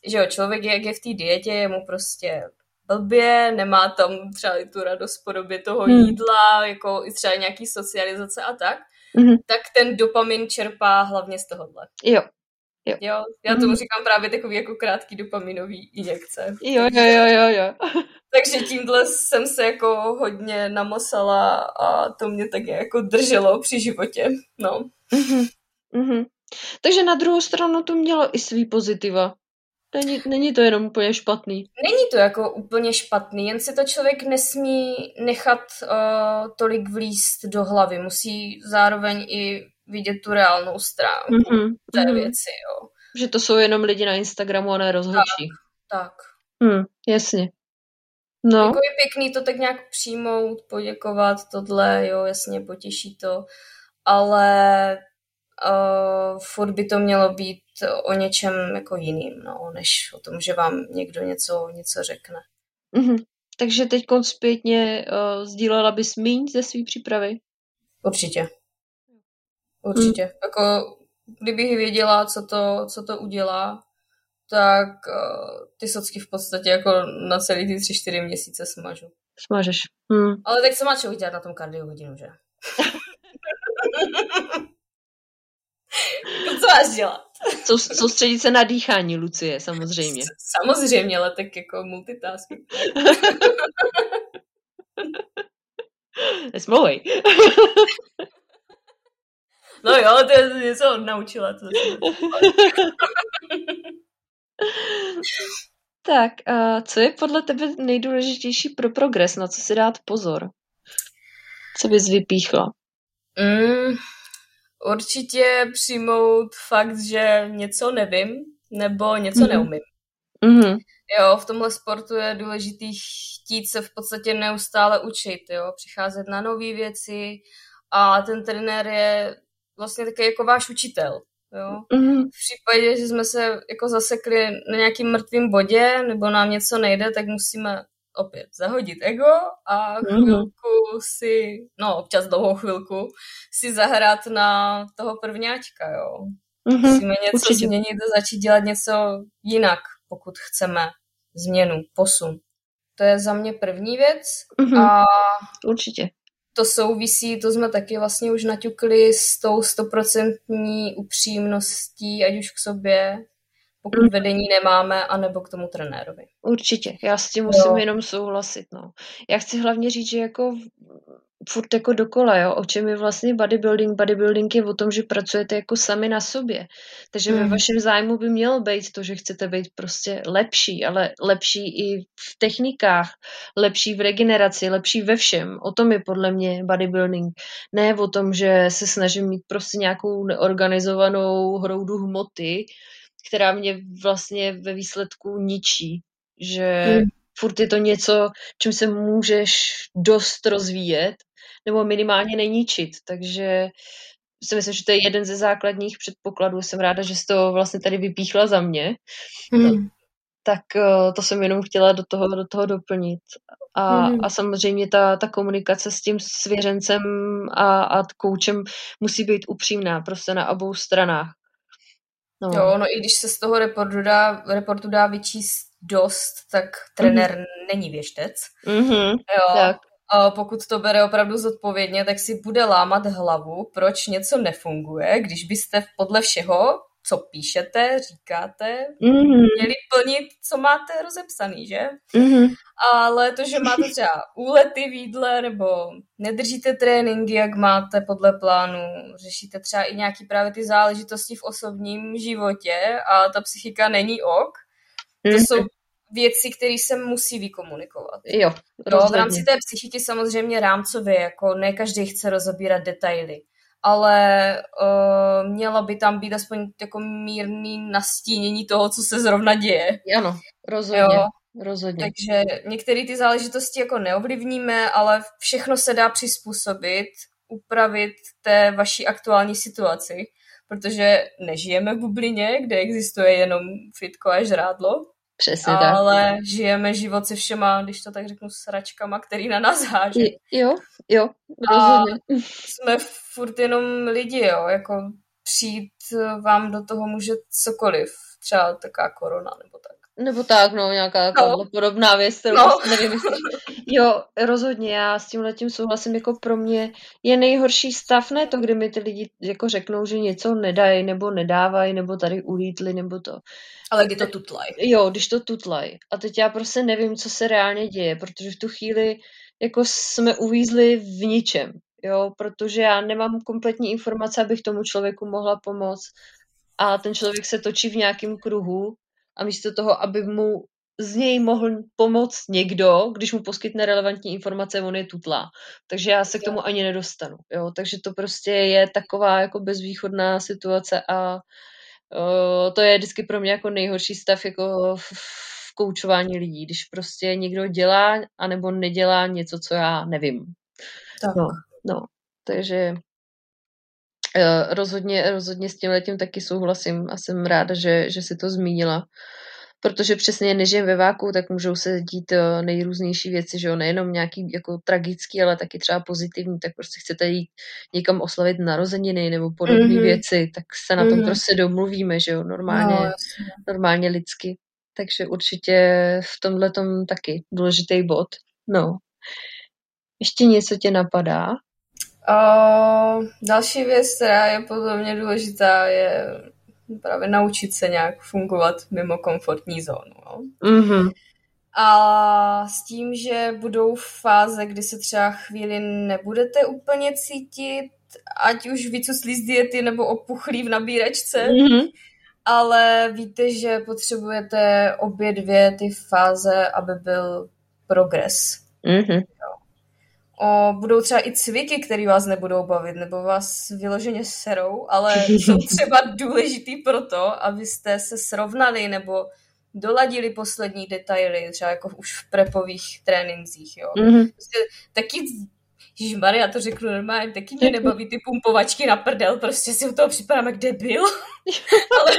Speaker 2: že jo, člověk, jak je v té dietě, je mu prostě blbě, nemá tam třeba i tu radost v podobě toho hmm. jídla, jako i třeba nějaký socializace a tak, hmm. tak ten dopamin čerpá hlavně z tohohle.
Speaker 1: Jo.
Speaker 2: Jo. jo, já tomu hmm. říkám právě takový jako krátký dopaminový injekce.
Speaker 1: Jo, jo, jo, jo, jo.
Speaker 2: Takže tímhle jsem se jako hodně namosala a to mě tak jako drželo při životě, no. Mm-hmm.
Speaker 1: Mm-hmm. Takže na druhou stranu to mělo i svý pozitiva. Není, není to jenom úplně špatný.
Speaker 2: Není to jako úplně špatný, jen si to člověk nesmí nechat uh, tolik vlíst do hlavy. Musí zároveň i vidět tu reálnou stránku mm-hmm. té mm-hmm. věci, jo.
Speaker 1: Že to jsou jenom lidi na Instagramu a ne rozhodčí.
Speaker 2: Tak, tak.
Speaker 1: Hmm, jasně. No.
Speaker 2: Jako je pěkný to tak nějak přijmout, poděkovat, tohle, jo, jasně, potěší to, ale uh, furt by to mělo být o něčem jako jiným, no, než o tom, že vám někdo něco, něco řekne.
Speaker 1: Mm-hmm. Takže teď zpětně uh, sdílela bys míň ze své přípravy?
Speaker 2: Určitě. Určitě. Mm. Jako, kdybych věděla, co to, co to udělá, tak uh, ty socky v podstatě jako na celý ty tři, čtyři měsíce smažu.
Speaker 1: Smažeš. Hmm.
Speaker 2: Ale tak co má člověk dělat na tom kardio hodinu, že? co máš dělat?
Speaker 1: Sou, soustředit se na dýchání, Lucie, samozřejmě.
Speaker 2: Samozřejmě, ale tak jako multitasking.
Speaker 1: Nesmlouvej.
Speaker 2: no jo, to je něco naučila. To
Speaker 1: tak, a co je podle tebe nejdůležitější pro progres? Na co si dát pozor? Co bys vypíchla?
Speaker 2: Mm, určitě přijmout fakt, že něco nevím nebo něco mm-hmm. neumím. Mm-hmm. Jo, v tomhle sportu je důležitý chtít se v podstatě neustále učit, jo, přicházet na nové věci a ten trenér je vlastně taky jako váš učitel. Jo. Mm-hmm. V případě, že jsme se jako zasekli na nějakým mrtvém bodě nebo nám něco nejde, tak musíme opět zahodit ego a mhm. chvilku si, no občas dlouhou chvilku, si zahrát na toho prvňáčka, jo. Mm-hmm. Musíme něco Určitě. změnit a začít dělat něco jinak, pokud chceme změnu, posun. To je za mě první věc. Mm-hmm. A
Speaker 1: Určitě.
Speaker 2: To souvisí, to jsme taky vlastně už naťukli s tou stoprocentní upřímností, ať už k sobě, pokud mm. vedení nemáme, anebo k tomu trenérovi.
Speaker 1: Určitě, já s tím musím jo. jenom souhlasit. No. Já chci hlavně říct, že jako furt jako dokola, jo, o čem je vlastně bodybuilding. Bodybuilding je o tom, že pracujete jako sami na sobě. Takže mm. ve vašem zájmu by mělo být to, že chcete být prostě lepší, ale lepší i v technikách, lepší v regeneraci, lepší ve všem. O tom je podle mě bodybuilding. Ne o tom, že se snažím mít prostě nějakou neorganizovanou hroudu hmoty, která mě vlastně ve výsledku ničí. Že mm. furt je to něco, čím se můžeš dost rozvíjet, nebo minimálně neníčit. Takže si myslím, že to je jeden ze základních předpokladů. Jsem ráda, že jsi to vlastně tady vypíchla za mě. Mm. Tak eh, to jsem jenom chtěla do toho, do toho doplnit. A, mm. a samozřejmě ta, ta komunikace s tím svěřencem a, a koučem musí být upřímná, prostě na obou stranách.
Speaker 2: No. Jo, no i když se z toho reportu dá, reportu dá vyčíst dost, tak trenér mm. není věštec. Mm-hmm. Jo. Tak. A pokud to bere opravdu zodpovědně, tak si bude lámat hlavu, proč něco nefunguje, když byste podle všeho, co píšete, říkáte, mm-hmm. měli plnit, co máte rozepsaný, že? Mm-hmm. Ale to, že máte třeba úlety v jídle, nebo nedržíte tréninky, jak máte podle plánu, řešíte třeba i nějaký právě ty záležitosti v osobním životě a ta psychika není ok, to mm-hmm. jsou věci, které se musí vykomunikovat.
Speaker 1: Jo,
Speaker 2: no, v rámci té psychiky samozřejmě rámcově, jako ne každý chce rozobírat detaily, ale uh, mělo by tam být aspoň jako mírný nastínění toho, co se zrovna děje.
Speaker 1: Ano, rozhodně. Jo? Rozhodně.
Speaker 2: Takže některé ty záležitosti jako neovlivníme, ale všechno se dá přizpůsobit, upravit té vaší aktuální situaci, protože nežijeme v bublině, kde existuje jenom fitko a žrádlo,
Speaker 1: Přesně
Speaker 2: tak. Ale žijeme život se všema, když to tak řeknu, sračkama, který na nás háže.
Speaker 1: Jo, jo, rozhodně.
Speaker 2: A jsme furt jenom lidi, jo, jako přijít vám do toho může cokoliv, třeba taká korona nebo tak.
Speaker 1: Nebo tak, no, nějaká no. podobná věc, kterou no. Vlastně nevím, jestli... Jo, rozhodně, já s tím letím souhlasím, jako pro mě je nejhorší stav, ne to, kdy mi ty lidi jako řeknou, že něco nedají, nebo nedávají, nebo tady ulítli, nebo to.
Speaker 2: Ale kdy to tutlaj.
Speaker 1: Jo, když to tutlaj. A teď já prostě nevím, co se reálně děje, protože v tu chvíli jako jsme uvízli v ničem, jo, protože já nemám kompletní informace, abych tomu člověku mohla pomoct a ten člověk se točí v nějakém kruhu a místo toho, aby mu z něj mohl pomoct někdo, když mu poskytne relevantní informace, on je tutlá. Takže já se k tomu ani nedostanu. Jo? Takže to prostě je taková jako bezvýchodná situace a uh, to je vždycky pro mě jako nejhorší stav jako v, v koučování lidí, když prostě někdo dělá anebo nedělá něco, co já nevím. Tak. No, no, takže uh, rozhodně, rozhodně s tím letím taky souhlasím a jsem ráda, že, že si to zmínila protože přesně nežijeme ve váku, tak můžou se dít eh, nejrůznější věci, že jo, nejenom nějaký jako tragický, ale taky třeba pozitivní, tak prostě chcete jít někam oslavit narozeniny nebo podobné mm-hmm. věci, tak se na tom mm-hmm. prostě domluvíme, že jo, normálně, no, normálně lidsky. Takže určitě v tomhle tom taky důležitý bod. No. Ještě něco tě napadá?
Speaker 2: Uh, další věc, která je podle mě důležitá, je právě naučit se nějak fungovat mimo komfortní zónu. No? Mm-hmm. A s tím, že budou fáze, kdy se třeba chvíli nebudete úplně cítit, ať už vycuslí z diety nebo opuchlí v nabíračce, mm-hmm. ale víte, že potřebujete obě dvě ty fáze, aby byl progres. Mm-hmm. O, budou třeba i cviky, které vás nebudou bavit, nebo vás vyloženě serou, ale jsou třeba důležitý proto, abyste se srovnali, nebo doladili poslední detaily, třeba jako už v prepových trénincích, jo. Mm-hmm. Prostě taky Maria, já to řeknu normálně, taky mě nebaví ty pumpovačky na prdel, prostě si u toho připadám jak debil. ale,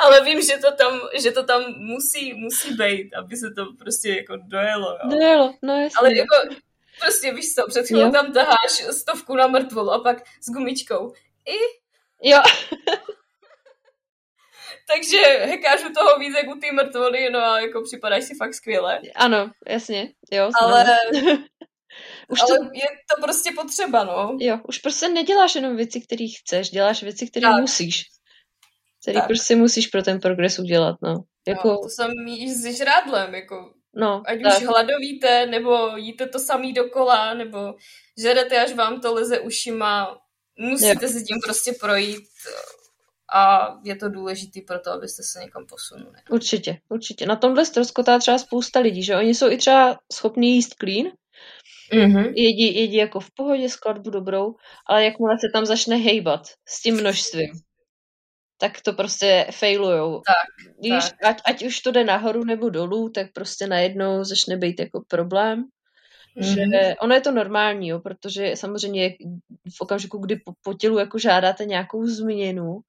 Speaker 2: ale vím, že to tam, že to tam musí, musí být, aby se to prostě jako dojelo. Jo.
Speaker 1: Dojelo, no jasně.
Speaker 2: Ale jako, prostě víš co, před chvílí tam taháš stovku na mrtvolu a pak s gumičkou. I...
Speaker 1: Jo.
Speaker 2: Takže hekážu toho víc jak u té mrtvoly, no a jako připadáš si fakt skvěle.
Speaker 1: Ano, jasně, jo.
Speaker 2: Ale, už ale to... je to prostě potřeba, no.
Speaker 1: Jo, už prostě neděláš jenom věci, které chceš, děláš věci, které musíš. Který tak. prostě musíš pro ten progres udělat, no.
Speaker 2: Jako... No, to jsem jíš s žrádlem, jako No, Ať tak. už hladovíte, nebo jíte to samý dokola, nebo žerete, až vám to leze ušima. Musíte jo. si tím prostě projít a je to důležitý pro to, abyste se někam posunuli.
Speaker 1: Určitě, určitě. Na tomhle ztroskotá třeba spousta lidí, že oni jsou i třeba schopní jíst clean, mm-hmm. jedí, jedí jako v pohodě, skladbu dobrou, ale jakmile se tam začne hejbat s tím množstvím, tak to prostě failujou.
Speaker 2: Tak,
Speaker 1: Víš,
Speaker 2: tak.
Speaker 1: Ať, ať už to jde nahoru nebo dolů, tak prostě najednou začne být jako problém. Mm-hmm. Že mhm. ono je to normální, jo, protože samozřejmě v okamžiku, kdy po, po tělu jako žádáte nějakou změnu,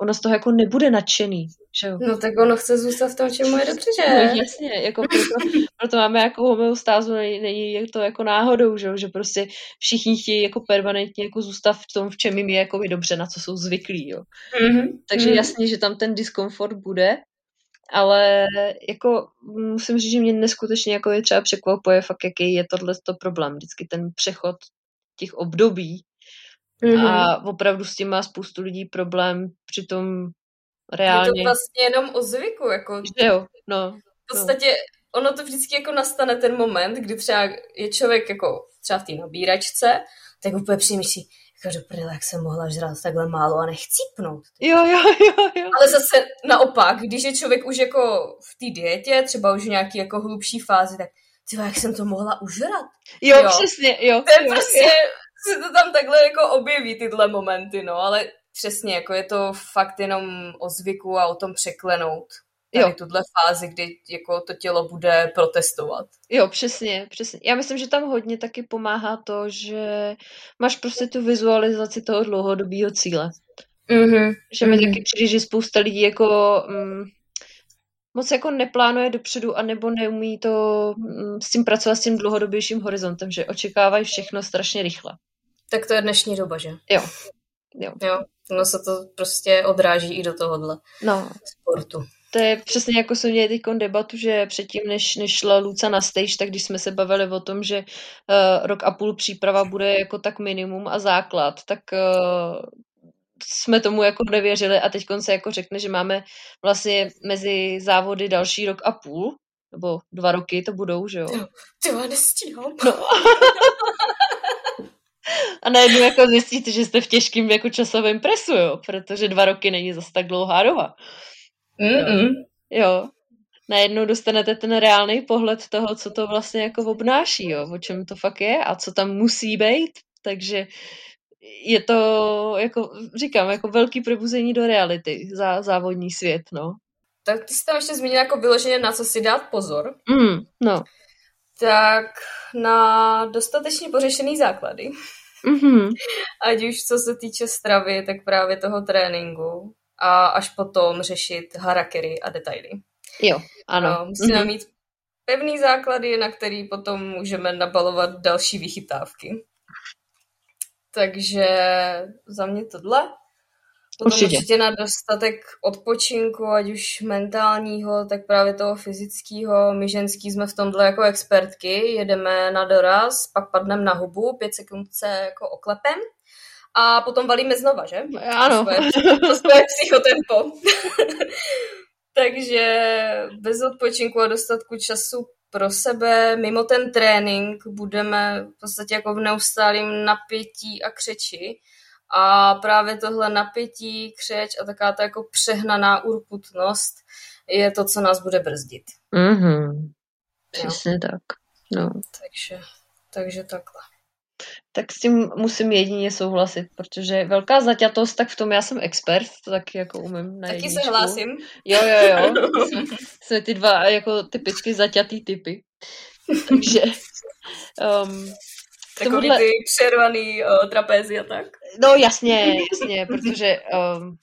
Speaker 1: ono z toho jako nebude nadšený. Že jo?
Speaker 2: No tak ono chce zůstat v tom, čemu je dobře, že?
Speaker 1: No, jasně, jako proto, proto máme jako homeostázu, není, není to jako náhodou, že, že prostě všichni chtějí jako permanentně jako zůstat v tom, v čem jim je jako dobře, na co jsou zvyklí. Jo. Mm-hmm. Takže mm-hmm. jasně, že tam ten diskomfort bude, ale jako musím říct, že mě neskutečně jako je třeba překvapuje fakt, jaký je tohle problém. Vždycky ten přechod těch období Mm-hmm. A opravdu s tím má spoustu lidí problém, přitom reálně...
Speaker 2: Je to vlastně jenom o zvyku, jako...
Speaker 1: Že jo, no.
Speaker 2: V podstatě no. ono to vždycky jako nastane ten moment, kdy třeba je člověk jako třeba v té nabíračce, tak úplně přemýšlí, jako do prdele, jak jsem mohla žrát takhle málo a nechcípnout.
Speaker 1: Jo, jo, jo, jo.
Speaker 2: Ale zase naopak, když je člověk už jako v té dietě, třeba už v nějaký jako hlubší fázi, tak ty jak jsem to mohla užrat.
Speaker 1: Jo, jo. přesně, jo.
Speaker 2: To je
Speaker 1: jo,
Speaker 2: prostě, jo se to tam takhle jako objeví tyhle momenty, no, ale přesně, jako je to fakt jenom o zvyku a o tom překlenout tady jo. tuhle fázi, kdy jako to tělo bude protestovat.
Speaker 1: Jo, přesně, přesně. Já myslím, že tam hodně taky pomáhá to, že máš prostě tu vizualizaci toho dlouhodobého cíle. Mm-hmm. Že mi mm-hmm. taky přijde, že spousta lidí jako mm, moc jako neplánuje dopředu a nebo neumí to mm, s tím pracovat s tím dlouhodobějším horizontem, že očekávají všechno strašně rychle.
Speaker 2: Tak to je dnešní doba, že?
Speaker 1: Jo. Jo.
Speaker 2: jo. No se to prostě odráží i do tohohle
Speaker 1: no.
Speaker 2: sportu.
Speaker 1: To je přesně jako jsme měli teď debatu, že předtím, než, než šla Luca na stage, tak když jsme se bavili o tom, že uh, rok a půl příprava bude jako tak minimum a základ, tak uh, jsme tomu jako nevěřili a teď se jako řekne, že máme vlastně mezi závody další rok a půl, nebo dva roky to budou, že jo?
Speaker 2: Ty nestíhám. No.
Speaker 1: A najednou jako zjistíte, že jste v těžkém jako časovém presu, jo? Protože dva roky není zase tak dlouhá doba.
Speaker 2: Mm-mm.
Speaker 1: Jo. Najednou dostanete ten reálný pohled toho, co to vlastně jako obnáší, jo? O čem to fakt je a co tam musí být. Takže je to, jako říkám, jako velký probuzení do reality za závodní svět, no.
Speaker 2: Tak ty jsi tam ještě zmínila jako vyloženě na co si dát pozor.
Speaker 1: Mm, no.
Speaker 2: Tak na dostatečně pořešený základy.
Speaker 1: Mm-hmm.
Speaker 2: Ať už co se týče stravy, tak právě toho tréninku a až potom řešit harakiri a detaily.
Speaker 1: Jo, ano. No,
Speaker 2: musíme mm-hmm. mít pevný základy, na který potom můžeme nabalovat další vychytávky. Takže za mě tohle. Určitě. určitě na dostatek odpočinku, ať už mentálního, tak právě toho fyzického. My ženský jsme v tomhle jako expertky, jedeme na doraz, pak padneme na hubu, pět sekund se jako oklepem a potom valíme znova, že?
Speaker 1: Ano.
Speaker 2: To svoje psychotempo. Takže bez odpočinku a dostatku času pro sebe, mimo ten trénink, budeme v podstatě jako v neustálém napětí a křeči. A právě tohle napětí, křeč a taká ta jako přehnaná urputnost je to, co nás bude brzdit.
Speaker 1: Mm-hmm. Přesně jo. tak. No.
Speaker 2: Takže, takže takhle.
Speaker 1: tak s tím musím jedině souhlasit, protože velká zaťatost, tak v tom já jsem expert, to taky jako umím na
Speaker 2: Taky
Speaker 1: jedničku.
Speaker 2: se hlásím.
Speaker 1: Jo, jo, jo. Jsme ty dva jako typicky zaťatý typy. Takže um,
Speaker 2: Takový tomuhle... ty přervaný uh, trapézy a tak.
Speaker 1: No jasně, jasně, protože um,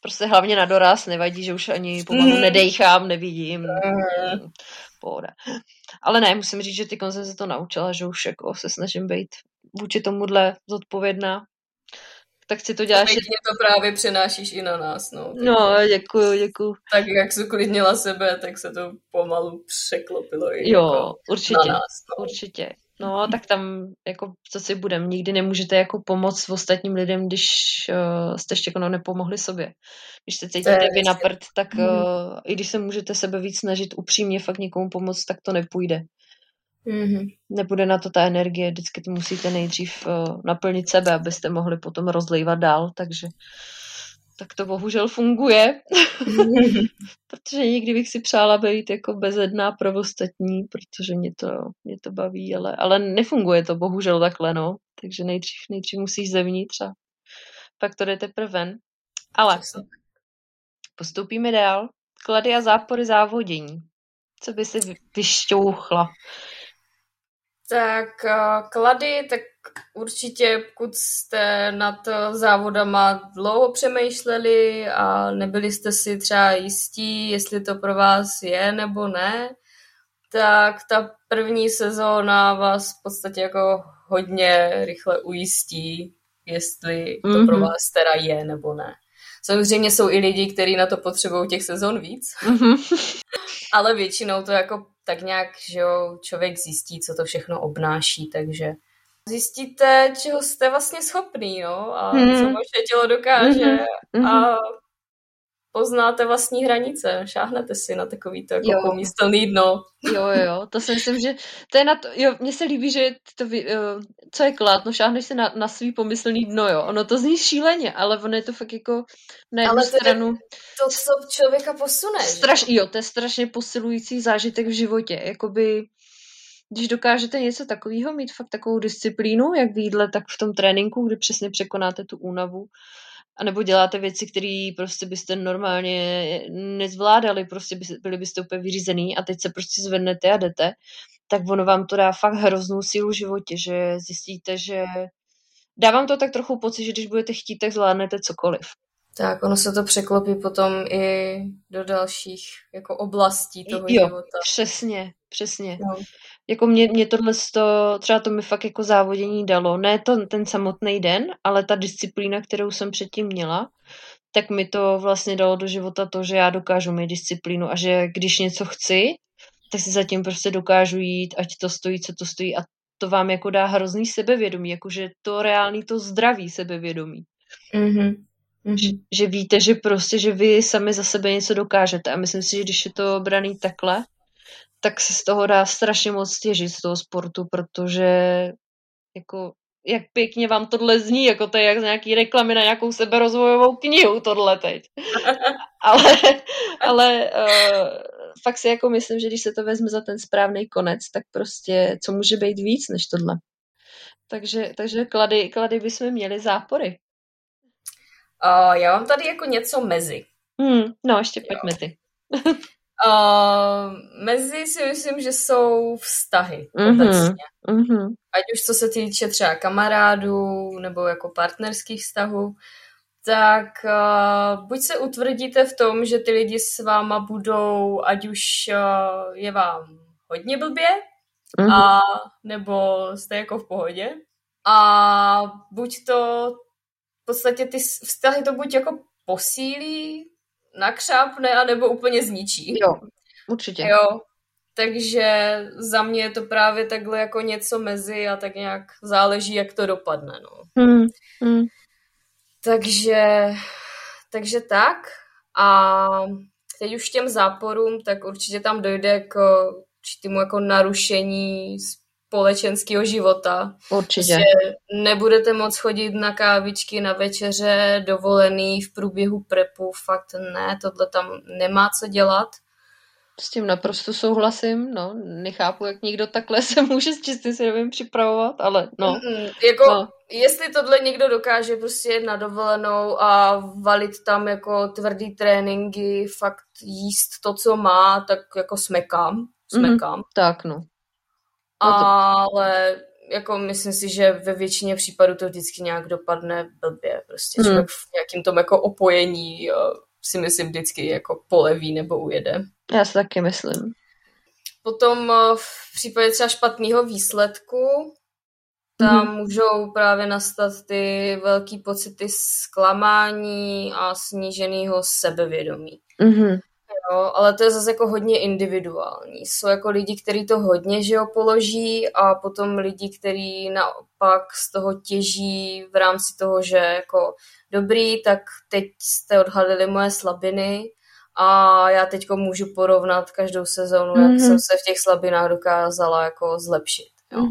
Speaker 1: prostě hlavně na doraz nevadí, že už ani pomalu mm. nedejchám, nevidím. Mm. Pohoda. Ale ne, musím říct, že ty jsem se to naučila, že už jako se snažím být vůči tomuhle zodpovědná. Tak si to děláš.
Speaker 2: Teď to právě přenášíš i na nás, no.
Speaker 1: No, děkuju, děkuju.
Speaker 2: Tak jak jsi uklidnila sebe, tak se to pomalu překlopilo i
Speaker 1: jo,
Speaker 2: jako
Speaker 1: určitě,
Speaker 2: na nás.
Speaker 1: No. Určitě. No, tak tam, jako, co si budem, nikdy nemůžete jako pomoct ostatním lidem, když uh, jste ještě jako nepomohli sobě. Když se cítíte vy na prd, tak uh, i když se můžete sebe víc snažit upřímně fakt někomu pomoct, tak to nepůjde.
Speaker 2: Mm-hmm.
Speaker 1: Nebude na to ta energie, vždycky to musíte nejdřív uh, naplnit sebe, abyste mohli potom rozlejvat dál, takže tak to bohužel funguje, protože nikdy bych si přála být jako bezedná pro ostatní, protože mě to, mě to baví, ale, ale nefunguje to bohužel takhle, no. Takže nejdřív, nejdřív musíš zevnitř a pak to jde teprve ven. Ale postoupíme dál. Klady a zápory závodění. Co by si vyšťouchla?
Speaker 2: Tak klady, tak určitě, pokud jste nad závodama dlouho přemýšleli a nebyli jste si třeba jistí, jestli to pro vás je nebo ne, tak ta první sezóna vás v podstatě jako hodně rychle ujistí, jestli to mm-hmm. pro mhm. vás teda je nebo ne. Samozřejmě jsou i lidi, kteří na to potřebují těch sezon víc, mm-hmm. ale většinou to jako tak nějak, že jo, člověk zjistí, co to všechno obnáší, takže zjistíte, čeho jste vlastně schopný, no, a hmm. co vaše tělo dokáže hmm. a poznáte vlastní hranice, šáhnete si na takový to jako pomístelný dno.
Speaker 1: Jo, jo, to si myslím, že to je na to, jo, mně se líbí, že to, co je klad, no šáhneš si na, na svý pomyslný dno, jo, ono to zní šíleně, ale ono je to fakt jako na jednu
Speaker 2: ale
Speaker 1: to stranu.
Speaker 2: to, co člověka posune.
Speaker 1: Straš, jo, to je strašně posilující zážitek v životě, jakoby když dokážete něco takového mít fakt takovou disciplínu, jak v jídle, tak v tom tréninku, kdy přesně překonáte tu únavu, a nebo děláte věci, které prostě byste normálně nezvládali, prostě by, byli byste úplně vyřízený a teď se prostě zvednete a jdete, tak ono vám to dá fakt hroznou sílu v životě, že zjistíte, že dávám to tak trochu pocit, že když budete chtít, tak zvládnete cokoliv.
Speaker 2: Tak, ono se to překlopí potom i do dalších jako oblastí toho
Speaker 1: jo,
Speaker 2: života.
Speaker 1: přesně, přesně. No. Jako mě, mě tohle to, třeba to mi fakt jako závodění dalo. Ne to, ten samotný den, ale ta disciplína, kterou jsem předtím měla, tak mi to vlastně dalo do života to, že já dokážu mít disciplínu a že když něco chci, tak si zatím prostě dokážu jít, ať to stojí, co to stojí a to vám jako dá hrozný sebevědomí, jakože to reálný, to zdraví sebevědomí.
Speaker 2: Mm-hmm.
Speaker 1: Mm-hmm. Že, že víte, že prostě, že vy sami za sebe něco dokážete a myslím si, že když je to braný takhle, tak se z toho dá strašně moc těžit z toho sportu, protože jako jak pěkně vám tohle zní, jako to je jak z nějaký reklamy na nějakou seberozvojovou knihu tohle teď. ale ale uh, fakt si jako myslím, že když se to vezme za ten správný konec, tak prostě co může být víc než tohle. Takže, takže klady, klady bychom měli zápory.
Speaker 2: Uh, já mám tady jako něco mezi.
Speaker 1: Hmm, no, ještě pojďme ty.
Speaker 2: Uh, mezi si myslím, že jsou vztahy mm-hmm.
Speaker 1: Mm-hmm.
Speaker 2: Ať už co se týče třeba kamarádů nebo jako partnerských vztahů, tak uh, buď se utvrdíte v tom, že ty lidi s váma budou, ať už uh, je vám hodně blbě, mm-hmm. a nebo jste jako v pohodě. A buď to podstatě ty vztahy to buď jako posílí, nakřápne, anebo úplně zničí.
Speaker 1: Jo, určitě.
Speaker 2: Jo, takže za mě je to právě takhle jako něco mezi a tak nějak záleží, jak to dopadne. No.
Speaker 1: Hmm, hmm.
Speaker 2: Takže, takže tak. A teď už těm záporům, tak určitě tam dojde k určitému jako narušení společenského života.
Speaker 1: Určitě.
Speaker 2: Že nebudete moc chodit na kávičky, na večeře, dovolený v průběhu prepu, fakt ne, tohle tam nemá co dělat.
Speaker 1: S tím naprosto souhlasím, no, nechápu, jak někdo takhle se může s čistým svědomím připravovat, ale no. Mm-hmm.
Speaker 2: Jako, no. jestli tohle někdo dokáže prostě na dovolenou a valit tam jako tvrdý tréninky, fakt jíst to, co má, tak jako smekám, smekám. Mm-hmm.
Speaker 1: Tak, no.
Speaker 2: Ale jako myslím si, že ve většině případů to vždycky nějak dopadne blbě. Prostě mm. člověk v nějakým tom jako opojení si myslím vždycky jako poleví nebo ujede.
Speaker 1: Já si taky myslím.
Speaker 2: Potom eh, v případě třeba špatného výsledku tam mm-hmm. můžou právě nastat ty velký pocity zklamání a sníženého sebevědomí.
Speaker 1: Mm-hmm.
Speaker 2: Jo, ale to je zase jako hodně individuální. Jsou jako lidi, kteří to hodně že jo, položí a potom lidi, kteří naopak z toho těží v rámci toho, že jako dobrý, tak teď jste odhalili moje slabiny a já teď můžu porovnat každou sezónu, mm-hmm. jak jsem se v těch slabinách dokázala jako zlepšit. Jo.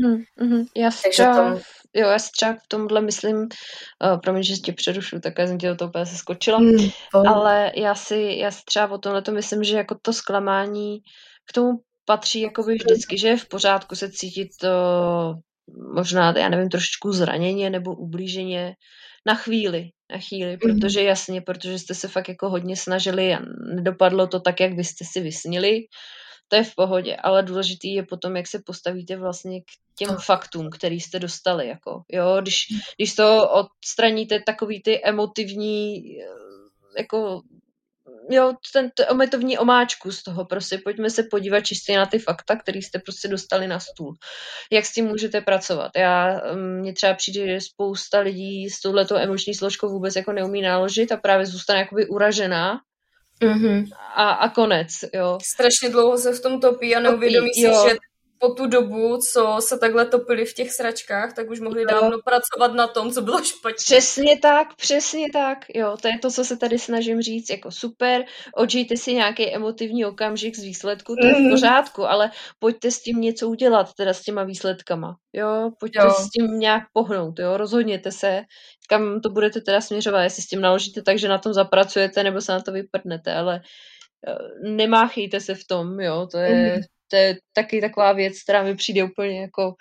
Speaker 1: Mm-hmm. Já Takže tam... Jo, já si třeba v tomhle myslím, uh, promiň, že tě přerušu, tak já jsem tě do toho úplně skočila, mm, ale já si, já si třeba o tomhle to myslím, že jako to zklamání k tomu patří jakoby vždycky, že je v pořádku se cítit to možná, já nevím, trošičku zraněně nebo ublíženě na chvíli, na chvíli, mm. protože jasně, protože jste se fakt jako hodně snažili a nedopadlo to tak, jak byste si vysnili, to je v pohodě, ale důležitý je potom, jak se postavíte vlastně k těm faktům, který jste dostali, jako, jo, když, když to odstraníte takový ty emotivní, jako jo, ten emotivní omáčku z toho, prostě pojďme se podívat čistě na ty fakta, které jste prostě dostali na stůl. Jak s tím můžete pracovat? Já, mm, mně třeba přijde, že spousta lidí s touhletou emoční složkou vůbec jako neumí naložit a právě zůstane jakoby uražená
Speaker 2: Mm-hmm.
Speaker 1: A, a konec, jo.
Speaker 2: Strašně dlouho se v tom topí a neuvědomí si, že po tu dobu, co se takhle topili v těch sračkách, tak už mohli dávno pracovat na tom, co bylo špatně.
Speaker 1: Přesně tak, přesně tak. Jo, to je to, co se tady snažím říct. Jako super, odžijte si nějaký emotivní okamžik z výsledku, to je v mhm. pořádku, ale pojďte s tím něco udělat, teda s těma výsledkama. Jo, pojďte jo. s tím nějak pohnout, jo, rozhodněte se, kam to budete teda směřovat, jestli s tím naložíte tak, že na tom zapracujete, nebo se na to vyprdnete, ale eh, nemáchejte se v tom, jo, to je, mm to je taky taková věc, která mi přijde úplně jako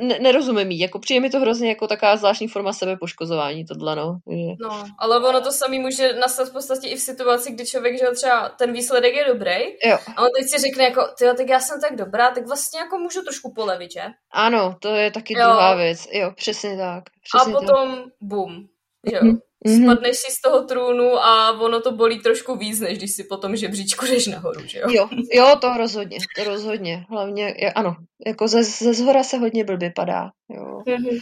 Speaker 1: ne, nerozumím jí, jako přijde mi to hrozně jako taková zvláštní forma sebepoškozování tohle, no.
Speaker 2: No, ale ono to samý může nastat v podstatě i v situaci, kdy člověk, že třeba ten výsledek je dobrý
Speaker 1: jo.
Speaker 2: a on teď si řekne jako, ty tak já jsem tak dobrá, tak vlastně jako můžu trošku polevit, že?
Speaker 1: Ano, to je taky jo. druhá věc, jo, přesně tak. Přesně
Speaker 2: a potom tak. bum, jo. Mm-hmm mm-hmm. spadneš si z toho trůnu a ono to bolí trošku víc, než když si potom žebříčku jdeš nahoru, že jo?
Speaker 1: Jo, jo to rozhodně, to rozhodně. Hlavně, ano, jako ze, ze zhora se hodně blbě padá, jo. Mm-hmm.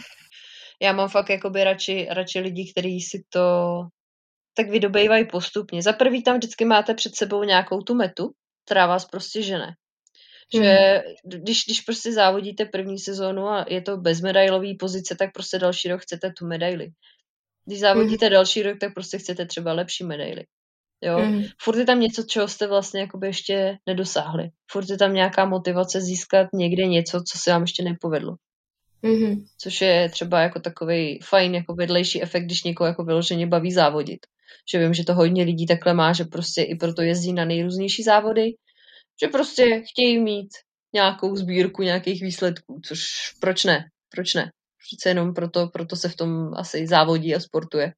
Speaker 1: Já mám fakt jakoby radši, radši lidi, kteří si to tak vydobejvají postupně. Za prvý tam vždycky máte před sebou nějakou tu metu, která vás prostě žene. Že hmm. když, když prostě závodíte první sezónu a je to bez medailový pozice, tak prostě další rok chcete tu medaili. Když závodíte mm. další rok, tak prostě chcete třeba lepší medaily. Jo? Mm. Furt je tam něco, čeho jste vlastně jakoby ještě nedosáhli. Furt je tam nějaká motivace získat někde něco, co se vám ještě nepovedlo.
Speaker 2: Mm-hmm.
Speaker 1: Což je třeba jako takový fajn jako vedlejší efekt, když někoho jako vyloženě baví závodit. Že vím, že to hodně lidí takhle má, že prostě i proto jezdí na nejrůznější závody, že prostě chtějí mít nějakou sbírku nějakých výsledků, což proč ne, proč ne přece jenom proto, proto se v tom asi závodí a sportuje.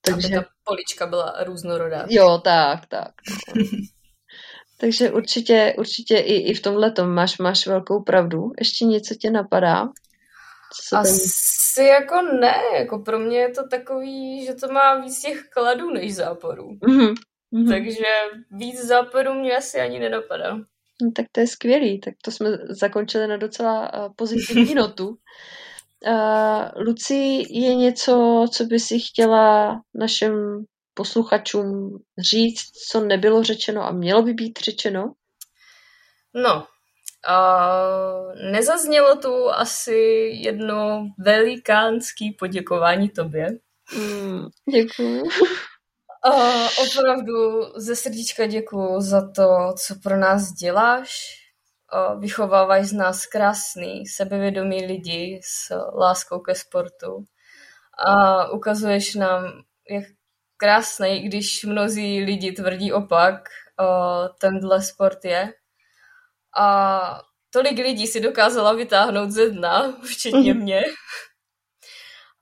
Speaker 2: Takže Aby ta polička byla různorodá.
Speaker 1: Jo, tak, tak. Takže určitě, určitě i, i v tomhle tom máš, máš velkou pravdu. Ještě něco tě napadá?
Speaker 2: Co Asi tam... jako ne, jako pro mě je to takový, že to má víc těch kladů než záporů.
Speaker 1: Mm-hmm.
Speaker 2: Takže víc záporů mě asi ani nenapadá.
Speaker 1: No, tak to je skvělý, tak to jsme zakončili na docela uh, pozitivní notu. Uh, Luci, je něco, co by si chtěla našim posluchačům říct, co nebylo řečeno a mělo by být řečeno?
Speaker 2: No, uh, nezaznělo tu asi jedno velikánský poděkování tobě.
Speaker 1: Mm, děkuju.
Speaker 2: Uh, opravdu ze srdíčka děkuju za to, co pro nás děláš, vychovávají z nás krásný, sebevědomí lidi s láskou ke sportu. A ukazuješ nám, jak krásný, když mnozí lidi tvrdí opak, tenhle sport je. A tolik lidí si dokázala vytáhnout ze dna, včetně mm-hmm. mě.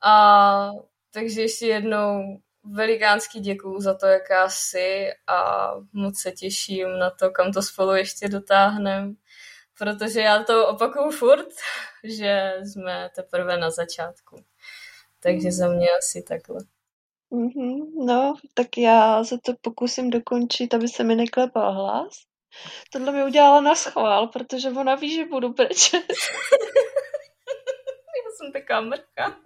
Speaker 2: A takže ještě jednou velikánský děkuju za to, jaká jsi a moc se těším na to, kam to spolu ještě dotáhneme, protože já to opakuju furt, že jsme teprve na začátku. Takže za mě asi takhle.
Speaker 1: Mm-hmm, no, tak já se to pokusím dokončit, aby se mi neklepal hlas. Tohle mi udělala na schvál, protože ona ví, že budu brečet.
Speaker 2: já jsem taková mrka.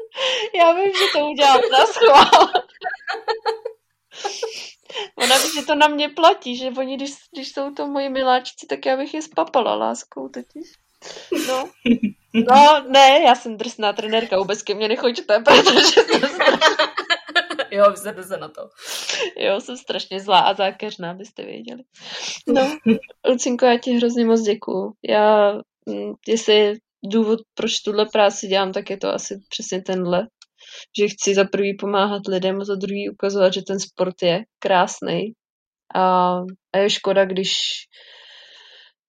Speaker 1: Já vím, že to udělala na schvál. Ona ví, že to na mě platí, že oni, když, když jsou to moji miláčci, tak já bych je spapala láskou totiž. No. No, ne, já jsem drsná trenérka, vůbec ke mně nechoďte, protože jsem
Speaker 2: Jo, vyzvedne se na to.
Speaker 1: Jo, jsem strašně zlá a zákeřná, abyste věděli. No, Lucinko, já ti hrozně moc děkuju. Já, mm, jestli důvod, proč tuhle práci dělám, tak je to asi přesně tenhle. Že chci za prvý pomáhat lidem a za druhý ukazovat, že ten sport je krásný. A, a je škoda, když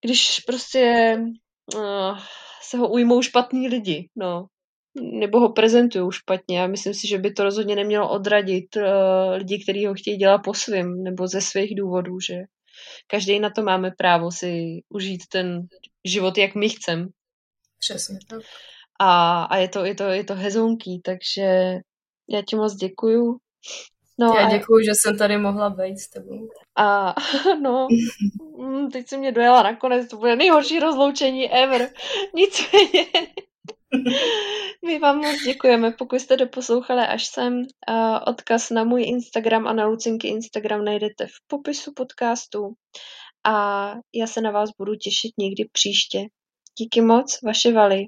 Speaker 1: když prostě uh, se ho ujmou špatní lidi, no nebo ho prezentují špatně. A myslím si, že by to rozhodně nemělo odradit uh, lidi, kteří ho chtějí dělat po svým nebo ze svých důvodů, že každý na to máme právo si užít ten život, jak my chceme.
Speaker 2: Přesně tak.
Speaker 1: A, a je, to, je, to, je to hezonký, takže já ti moc děkuju.
Speaker 2: No já děkuju, a... že jsem tady mohla být s tebou.
Speaker 1: A no, mm, teď si mě dojela nakonec, to bude nejhorší rozloučení ever. Nicméně, my vám moc děkujeme, pokud jste doposlouchali až sem. Odkaz na můj Instagram a na Lucinky Instagram najdete v popisu podcastu a já se na vás budu těšit někdy příště. Díky moc, vaše Vali.